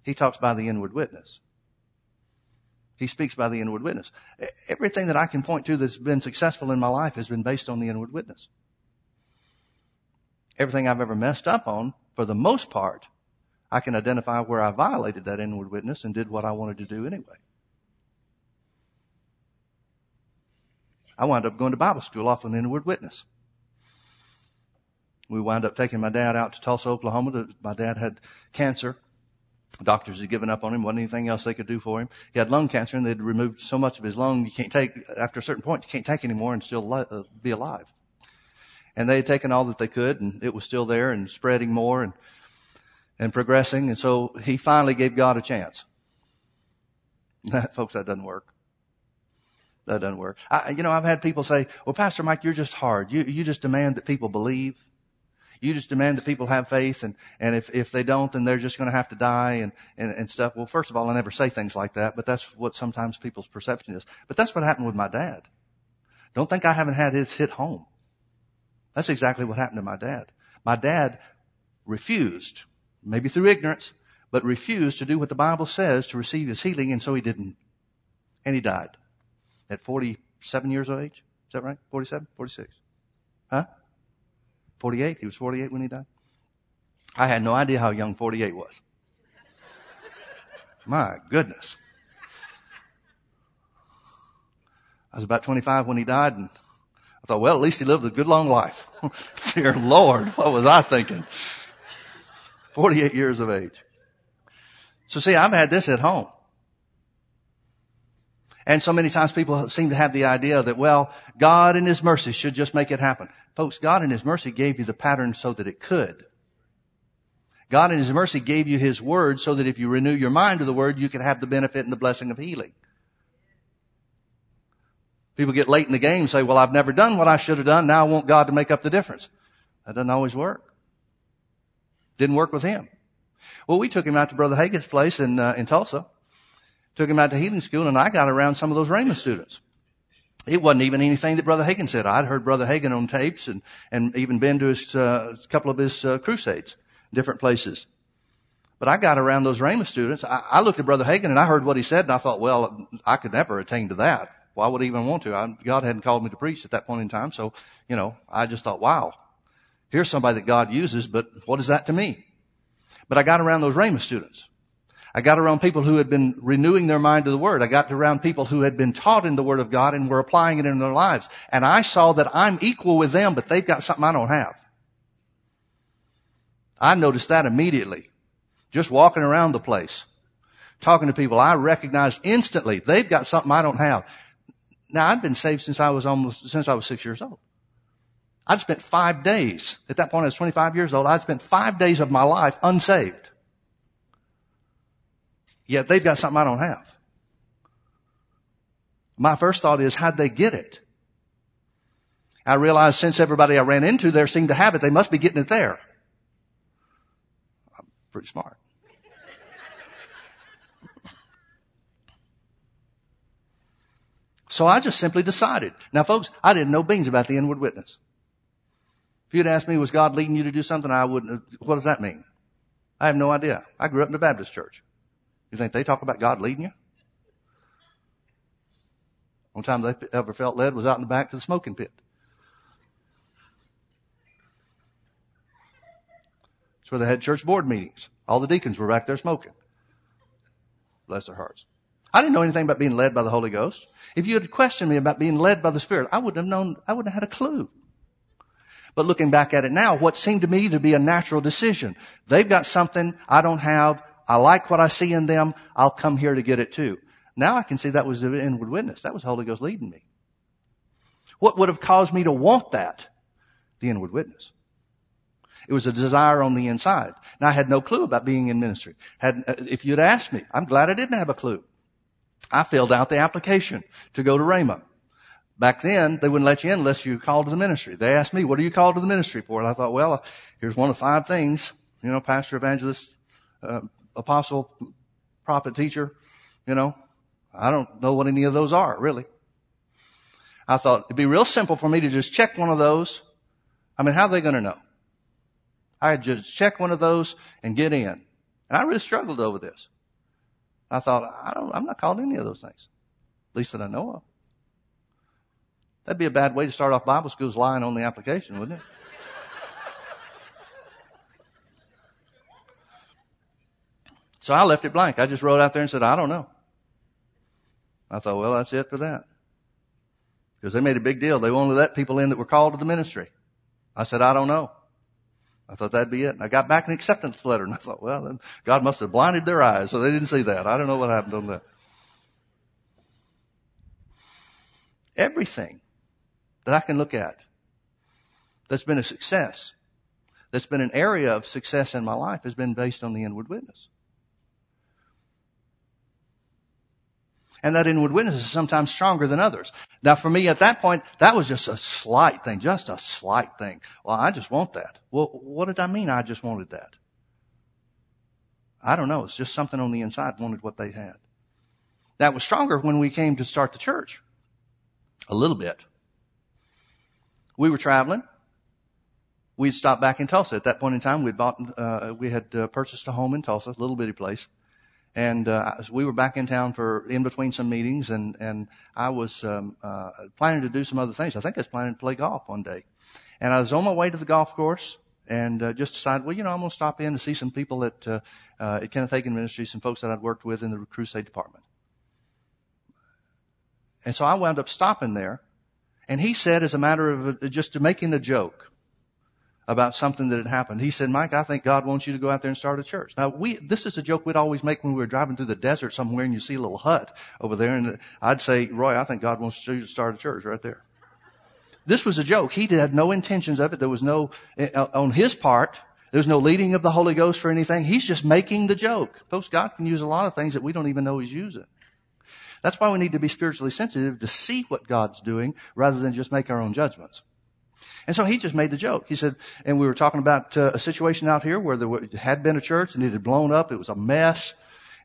He talks by the inward witness. He speaks by the inward witness. Everything that I can point to that's been successful in my life has been based on the inward witness. Everything I've ever messed up on, for the most part, I can identify where I violated that inward witness and did what I wanted to do anyway. I wound up going to Bible school off an inward witness. We wound up taking my dad out to Tulsa, Oklahoma. My dad had cancer Doctors had given up on him. Wasn't anything else they could do for him. He had lung cancer and they'd removed so much of his lung you can't take, after a certain point, you can't take anymore and still uh, be alive. And they had taken all that they could and it was still there and spreading more and, and progressing. And so he finally gave God a chance. <laughs> Folks, that doesn't work. That doesn't work. I, you know, I've had people say, well, Pastor Mike, you're just hard. You, you just demand that people believe. You just demand that people have faith and, and if, if they don't, then they're just going to have to die and, and, and stuff. Well, first of all, I never say things like that, but that's what sometimes people's perception is. But that's what happened with my dad. Don't think I haven't had his hit home. That's exactly what happened to my dad. My dad refused, maybe through ignorance, but refused to do what the Bible says to receive his healing, and so he didn't. And he died at 47 years of age. Is that right? 47? 46? Huh? 48? He was 48 when he died? I had no idea how young 48 was. <laughs> My goodness. I was about 25 when he died and I thought, well, at least he lived a good long life. <laughs> Dear Lord, what was I thinking? 48 years of age. So see, I've had this at home. And so many times people seem to have the idea that, well, God in His mercy should just make it happen. Folks, God in His mercy gave you the pattern so that it could. God in His mercy gave you His Word so that if you renew your mind to the Word, you can have the benefit and the blessing of healing. People get late in the game and say, well, I've never done what I should have done. Now I want God to make up the difference. That doesn't always work. Didn't work with him. Well, we took him out to Brother Hagin's place in, uh, in Tulsa. Took him out to healing school and I got around some of those Rhema students. It wasn't even anything that Brother Hagin said. I'd heard Brother Hagin on tapes and, and even been to his, uh, a couple of his uh, crusades, different places. But I got around those Rhema students. I, I, looked at Brother Hagin and I heard what he said and I thought, well, I could never attain to that. Why would I even want to? I, God hadn't called me to preach at that point in time. So, you know, I just thought, wow, here's somebody that God uses, but what is that to me? But I got around those Rhema students. I got around people who had been renewing their mind to the Word. I got around people who had been taught in the Word of God and were applying it in their lives. And I saw that I'm equal with them, but they've got something I don't have. I noticed that immediately. Just walking around the place, talking to people, I recognized instantly they've got something I don't have. Now I'd been saved since I was almost, since I was six years old. I'd spent five days, at that point I was 25 years old, I'd spent five days of my life unsaved. Yet they've got something I don't have. My first thought is, how'd they get it? I realized since everybody I ran into there seemed to have it, they must be getting it there. I'm pretty smart. So I just simply decided. Now folks, I didn't know beans about the inward witness. If you'd asked me, was God leading you to do something? I wouldn't, what does that mean? I have no idea. I grew up in a Baptist church. You think they talk about God leading you? One time they ever felt led was out in the back to the smoking pit. That's where they had church board meetings. All the deacons were back there smoking. Bless their hearts. I didn't know anything about being led by the Holy Ghost. If you had questioned me about being led by the Spirit, I wouldn't have known, I wouldn't have had a clue. But looking back at it now, what seemed to me to be a natural decision. They've got something I don't have. I like what I see in them. I'll come here to get it too. Now I can see that was the inward witness. That was the Holy Ghost leading me. What would have caused me to want that? The inward witness. It was a desire on the inside. Now I had no clue about being in ministry. Had, if you'd asked me, I'm glad I didn't have a clue. I filled out the application to go to Rhema. Back then, they wouldn't let you in unless you called to the ministry. They asked me, what are you called to the ministry for? And I thought, well, here's one of five things, you know, pastor, evangelist, uh, apostle, prophet, teacher, you know, I don't know what any of those are, really. I thought it'd be real simple for me to just check one of those. I mean, how are they going to know? I'd just check one of those and get in. And I really struggled over this. I thought, I don't, I'm not called any of those things. At least that I know of. That'd be a bad way to start off Bible schools lying on the application, wouldn't it? So I left it blank. I just wrote out there and said, I don't know. I thought, well, that's it for that. Because they made a big deal. They only let people in that were called to the ministry. I said, I don't know. I thought that'd be it. And I got back an acceptance letter and I thought, well, then God must have blinded their eyes so they didn't see that. I don't know what happened on that. Everything that I can look at that's been a success, that's been an area of success in my life has been based on the inward witness. And that inward witness is sometimes stronger than others. Now for me at that point, that was just a slight thing, just a slight thing. Well, I just want that. Well, what did I mean I just wanted that? I don't know. It's just something on the inside wanted what they had. That was stronger when we came to start the church. A little bit. We were traveling. We'd stopped back in Tulsa. At that point in time, we'd bought, uh, we had uh, purchased a home in Tulsa, a little bitty place. And uh, we were back in town for in between some meetings, and and I was um, uh, planning to do some other things. I think I was planning to play golf one day, and I was on my way to the golf course, and uh, just decided, well, you know, I'm going to stop in to see some people at uh, uh, at Kenneth Hagin Ministries, some folks that I'd worked with in the crusade department. And so I wound up stopping there, and he said, as a matter of uh, just making a joke, about something that had happened. He said, Mike, I think God wants you to go out there and start a church. Now we, this is a joke we'd always make when we were driving through the desert somewhere and you see a little hut over there and I'd say, Roy, I think God wants you to start a church right there. This was a joke. He had no intentions of it. There was no, eh, on his part, there's no leading of the Holy Ghost for anything. He's just making the joke. Folks, God can use a lot of things that we don't even know He's using. That's why we need to be spiritually sensitive to see what God's doing rather than just make our own judgments. And so he just made the joke. He said, and we were talking about uh, a situation out here where there had been a church and it had blown up. It was a mess.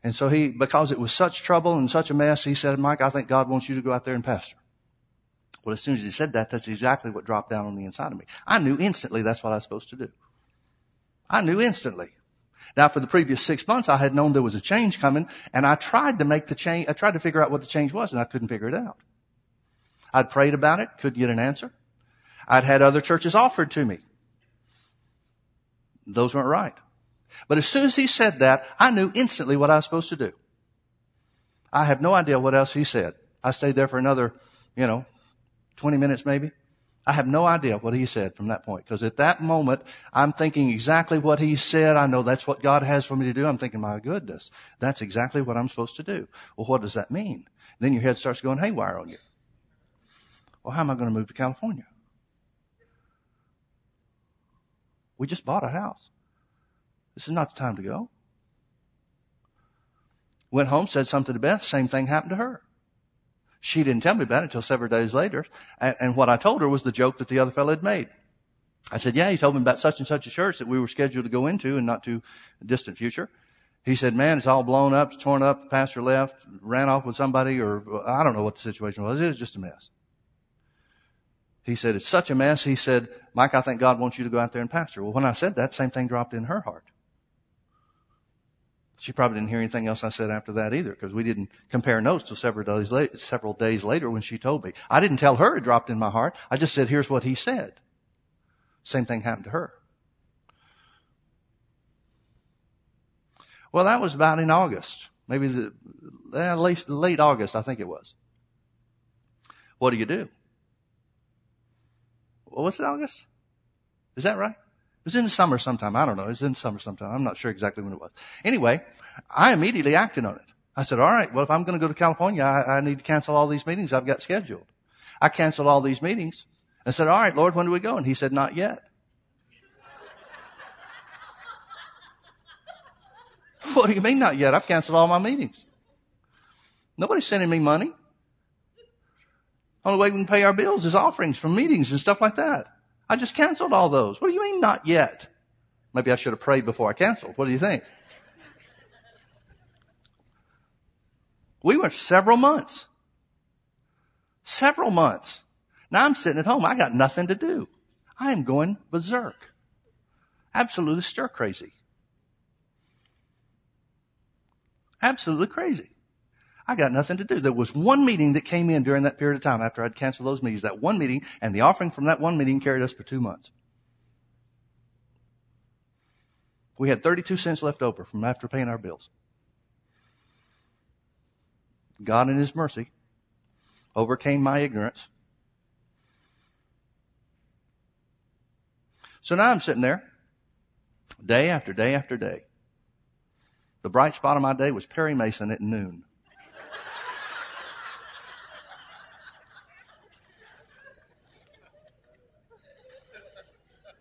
And so he, because it was such trouble and such a mess, he said, Mike, I think God wants you to go out there and pastor. Well, as soon as he said that, that's exactly what dropped down on the inside of me. I knew instantly that's what I was supposed to do. I knew instantly. Now, for the previous six months, I had known there was a change coming, and I tried to make the change, I tried to figure out what the change was, and I couldn't figure it out. I'd prayed about it, couldn't get an answer. I'd had other churches offered to me. Those weren't right. But as soon as he said that, I knew instantly what I was supposed to do. I have no idea what else he said. I stayed there for another, you know, 20 minutes maybe. I have no idea what he said from that point. Because at that moment, I'm thinking exactly what he said. I know that's what God has for me to do. I'm thinking, my goodness, that's exactly what I'm supposed to do. Well, what does that mean? Then your head starts going haywire on you. Well, how am I going to move to California? We just bought a house. This is not the time to go. Went home, said something to Beth, same thing happened to her. She didn't tell me about it until several days later. And, and, what I told her was the joke that the other fellow had made. I said, yeah, he told me about such and such a church that we were scheduled to go into in not too distant future. He said, man, it's all blown up, it's torn up, pastor left, ran off with somebody, or I don't know what the situation was. It was just a mess. He said, it's such a mess. He said, Mike, I think God wants you to go out there and pastor. Well, when I said that, same thing dropped in her heart. She probably didn't hear anything else I said after that either, because we didn't compare notes till several days, later, several days later when she told me. I didn't tell her it dropped in my heart. I just said, here's what he said. Same thing happened to her. Well, that was about in August. Maybe the, uh, late, late August, I think it was. What do you do? Was it August? Is that right? It was in the summer sometime. I don't know. It was in the summer sometime. I'm not sure exactly when it was. Anyway, I immediately acted on it. I said, all right, well, if I'm going to go to California, I, I need to cancel all these meetings I've got scheduled. I canceled all these meetings and said, all right, Lord, when do we go? And he said, not yet. <laughs> what do you mean not yet? I've canceled all my meetings. Nobody's sending me money. Only way we can pay our bills is offerings from meetings and stuff like that. I just canceled all those. What do you mean not yet? Maybe I should have prayed before I canceled. What do you think? We went several months. Several months. Now I'm sitting at home. I got nothing to do. I am going berserk. Absolutely stir crazy. Absolutely crazy. I got nothing to do. There was one meeting that came in during that period of time after I'd canceled those meetings, that one meeting, and the offering from that one meeting carried us for two months. We had 32 cents left over from after paying our bills. God in His mercy overcame my ignorance. So now I'm sitting there day after day after day. The bright spot of my day was Perry Mason at noon.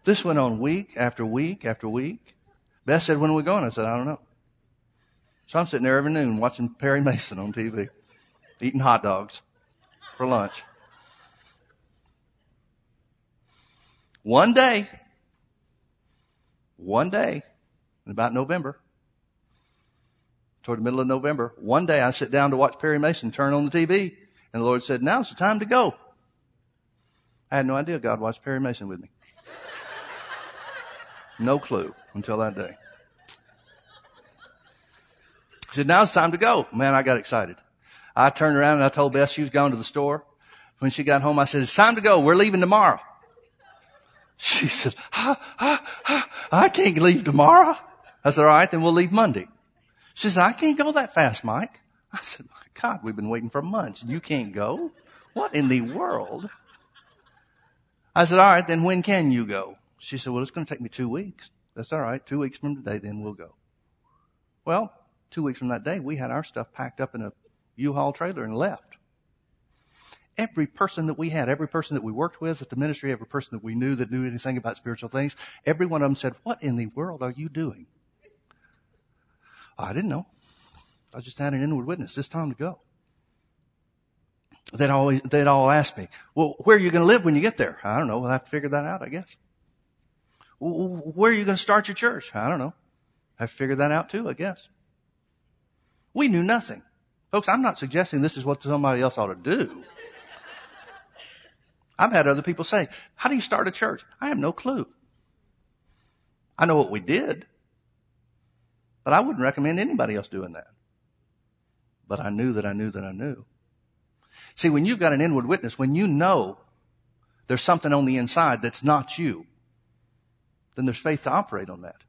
This went on week after week after week. Beth said, when are we going? I said, I don't know. So I'm sitting there every noon watching Perry Mason on TV, eating hot dogs for lunch. One day, one day, in about November, toward the middle of November, one day I sit down to watch Perry Mason turn on the TV, and the Lord said, now's the time to go. I had no idea God watched Perry Mason with me. No clue until that day. He said, now it's time to go. Man, I got excited. I turned around and I told Beth she was going to the store. When she got home, I said, it's time to go. We're leaving tomorrow. She said, I can't leave tomorrow. I said, all right, then we'll leave Monday. She said, I can't go that fast, Mike. I said, my God, we've been waiting for months. You can't go? What in the world? I said, all right, then when can you go? She said, well, it's going to take me two weeks. That's all right. Two weeks from today, then we'll go. Well, two weeks from that day, we had our stuff packed up in a U-Haul trailer and left. Every person that we had, every person that we worked with at the ministry, every person that we knew that knew anything about spiritual things, every one of them said, what in the world are you doing? I didn't know. I just had an inward witness. It's time to go. They'd always, they'd all ask me, well, where are you going to live when you get there? I don't know. We'll have to figure that out, I guess. Where are you going to start your church? I don't know. I to that out too, I guess. We knew nothing. Folks, I'm not suggesting this is what somebody else ought to do. <laughs> I've had other people say, how do you start a church? I have no clue. I know what we did, but I wouldn't recommend anybody else doing that. But I knew that I knew that I knew. See, when you've got an inward witness, when you know there's something on the inside that's not you, then there's faith to operate on that.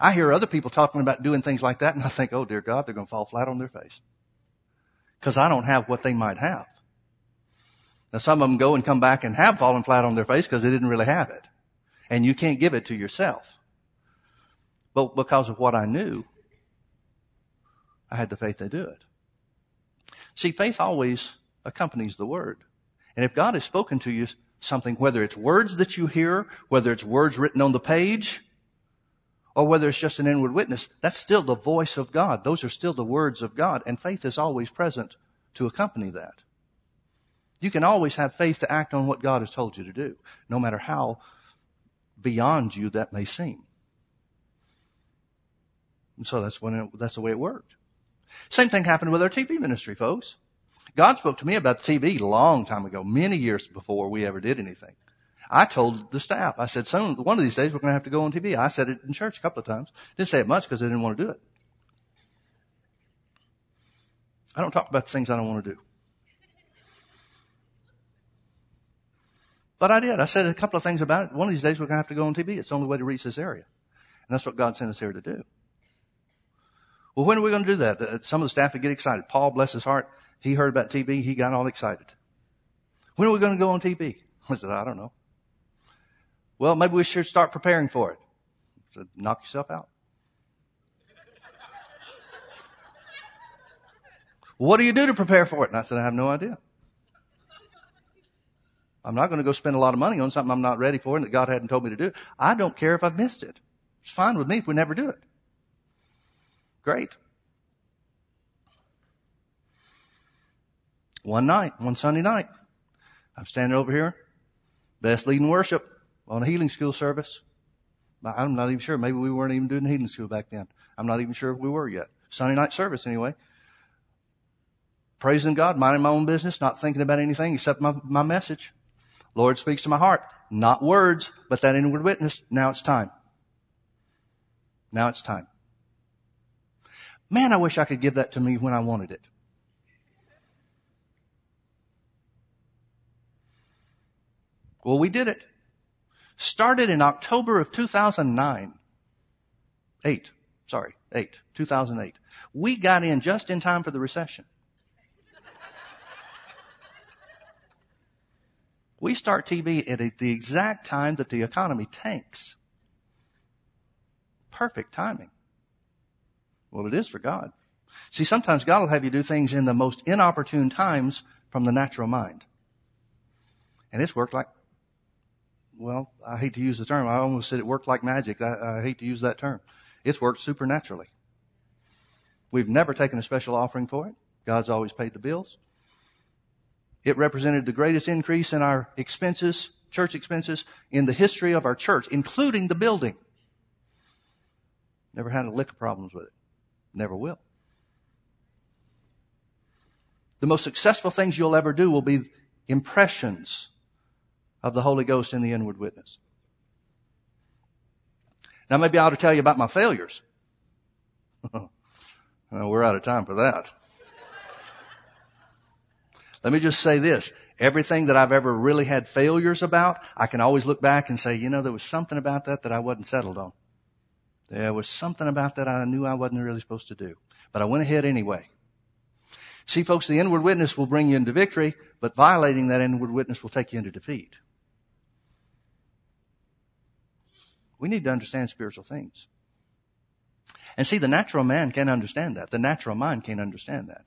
I hear other people talking about doing things like that and I think, oh dear God, they're going to fall flat on their face. Cause I don't have what they might have. Now some of them go and come back and have fallen flat on their face because they didn't really have it. And you can't give it to yourself. But because of what I knew, I had the faith to do it. See, faith always accompanies the word. And if God has spoken to you something, whether it's words that you hear, whether it's words written on the page, or whether it's just an inward witness, that's still the voice of God. Those are still the words of God. And faith is always present to accompany that. You can always have faith to act on what God has told you to do, no matter how beyond you that may seem. And so that's when it, that's the way it worked. Same thing happened with our TV ministry, folks. God spoke to me about TV a long time ago, many years before we ever did anything. I told the staff, I said, soon, one of these days we're going to have to go on TV. I said it in church a couple of times. Didn't say it much because I didn't want to do it. I don't talk about the things I don't want to do. But I did. I said a couple of things about it. One of these days we're going to have to go on TV. It's the only way to reach this area. And that's what God sent us here to do. Well, when are we going to do that? Uh, some of the staff would get excited. Paul, bless his heart, he heard about TV. He got all excited. When are we going to go on TV? <laughs> I said, I don't know. Well, maybe we should start preparing for it. I said, knock yourself out. <laughs> what do you do to prepare for it? And I said, I have no idea. I'm not going to go spend a lot of money on something I'm not ready for and that God hadn't told me to do. I don't care if I've missed it. It's fine with me if we never do it. Great. One night, one Sunday night, I'm standing over here, Beth leading worship on a healing school service. I'm not even sure. Maybe we weren't even doing healing school back then. I'm not even sure if we were yet. Sunday night service anyway. Praising God, minding my own business, not thinking about anything except my, my message. Lord speaks to my heart. Not words, but that inward witness. Now it's time. Now it's time. Man, I wish I could give that to me when I wanted it. Well, we did it. Started in October of 2009. Eight. Sorry. Eight. 2008. We got in just in time for the recession. We start TV at the exact time that the economy tanks. Perfect timing. Well, it is for God. See, sometimes God will have you do things in the most inopportune times from the natural mind. And it's worked like, well, I hate to use the term. I almost said it worked like magic. I, I hate to use that term. It's worked supernaturally. We've never taken a special offering for it. God's always paid the bills. It represented the greatest increase in our expenses, church expenses, in the history of our church, including the building. Never had a lick of problems with it. Never will. The most successful things you'll ever do will be impressions of the Holy Ghost in the inward witness. Now maybe I ought to tell you about my failures. <laughs> well, we're out of time for that. Let me just say this. Everything that I've ever really had failures about, I can always look back and say, you know, there was something about that that I wasn't settled on. There was something about that I knew I wasn't really supposed to do. But I went ahead anyway. See, folks, the inward witness will bring you into victory, but violating that inward witness will take you into defeat. We need to understand spiritual things. And see, the natural man can't understand that. The natural mind can't understand that.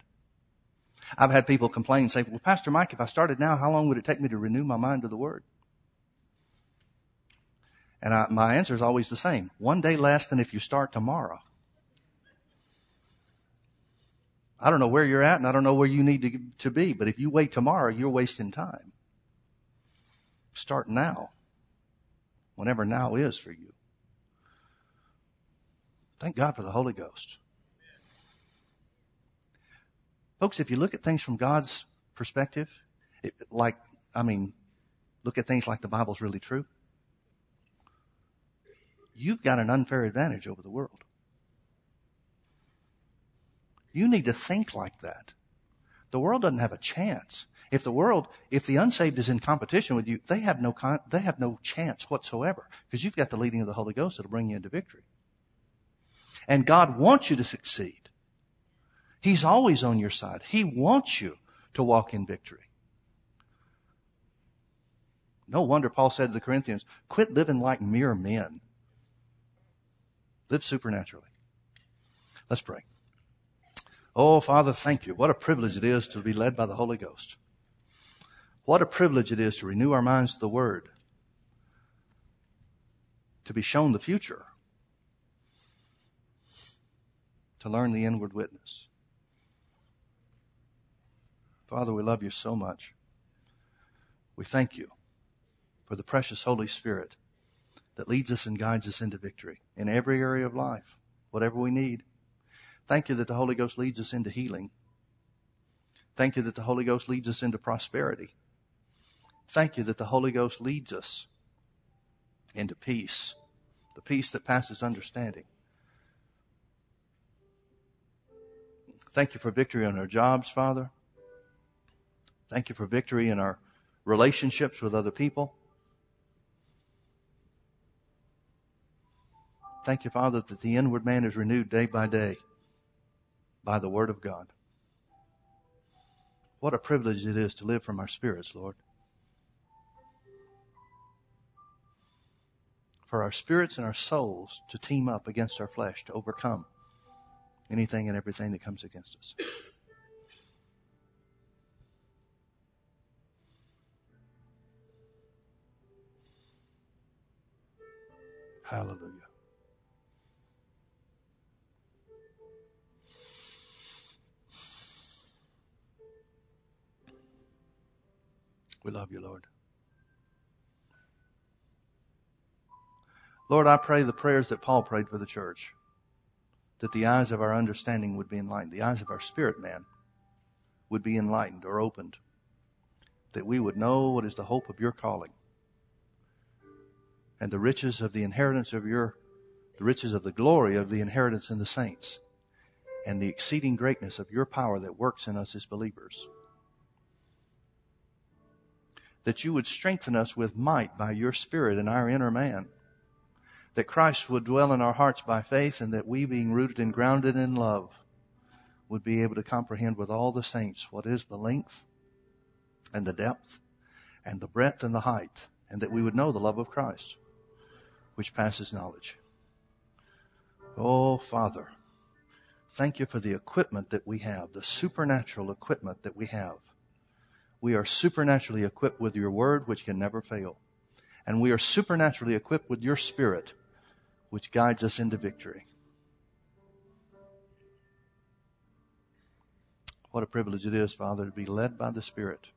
I've had people complain and say, well, Pastor Mike, if I started now, how long would it take me to renew my mind to the Word? And I, my answer is always the same. One day less than if you start tomorrow. I don't know where you're at and I don't know where you need to, to be, but if you wait tomorrow, you're wasting time. Start now. Whenever now is for you. Thank God for the Holy Ghost. Folks, if you look at things from God's perspective, it, like, I mean, look at things like the Bible's really true, you've got an unfair advantage over the world. You need to think like that. The world doesn't have a chance. If the world, if the unsaved is in competition with you, they have no con- they have no chance whatsoever because you've got the leading of the Holy Ghost that'll bring you into victory. And God wants you to succeed. He's always on your side. He wants you to walk in victory. No wonder Paul said to the Corinthians, quit living like mere men. Live supernaturally. Let's pray. Oh, Father, thank you. What a privilege it is to be led by the Holy Ghost. What a privilege it is to renew our minds to the Word, to be shown the future, to learn the inward witness. Father, we love you so much. We thank you for the precious Holy Spirit that leads us and guides us into victory in every area of life, whatever we need. Thank you that the Holy Ghost leads us into healing. Thank you that the Holy Ghost leads us into prosperity. Thank you that the Holy Ghost leads us into peace, the peace that passes understanding. Thank you for victory on our jobs, Father. Thank you for victory in our relationships with other people. Thank you, Father, that the inward man is renewed day by day by the Word of God. What a privilege it is to live from our spirits, Lord. For our spirits and our souls to team up against our flesh to overcome anything and everything that comes against us. Hallelujah. We love you, Lord. Lord, I pray the prayers that Paul prayed for the church, that the eyes of our understanding would be enlightened, the eyes of our spirit man would be enlightened or opened, that we would know what is the hope of your calling and the riches of the inheritance of your, the riches of the glory of the inheritance in the saints and the exceeding greatness of your power that works in us as believers that you would strengthen us with might by your Spirit in our inner man. That Christ would dwell in our hearts by faith and that we being rooted and grounded in love would be able to comprehend with all the saints what is the length and the depth and the breadth and the height and that we would know the love of Christ which passes knowledge. Oh, Father, thank you for the equipment that we have, the supernatural equipment that we have we are supernaturally equipped with your word, which can never fail. And we are supernaturally equipped with your spirit, which guides us into victory. What a privilege it is, Father, to be led by the Spirit,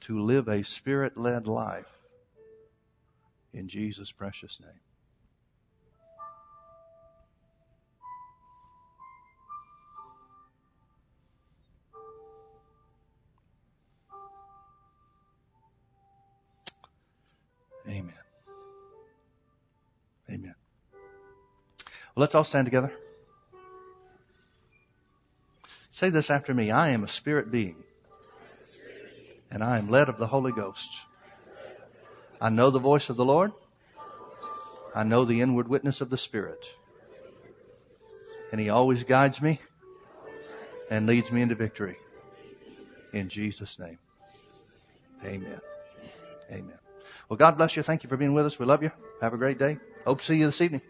to live a Spirit led life. In Jesus' precious name. Amen. Let's all stand together. Say this after me. I am a spirit being. And I am led of the Holy Ghost. I know the voice of the Lord. I know the inward witness of the Spirit. And He always guides me and leads me into victory. In Jesus' name. Amen. Amen. Well, God bless you. Thank you for being with us. We love you. Have a great day. Hope to see you this evening.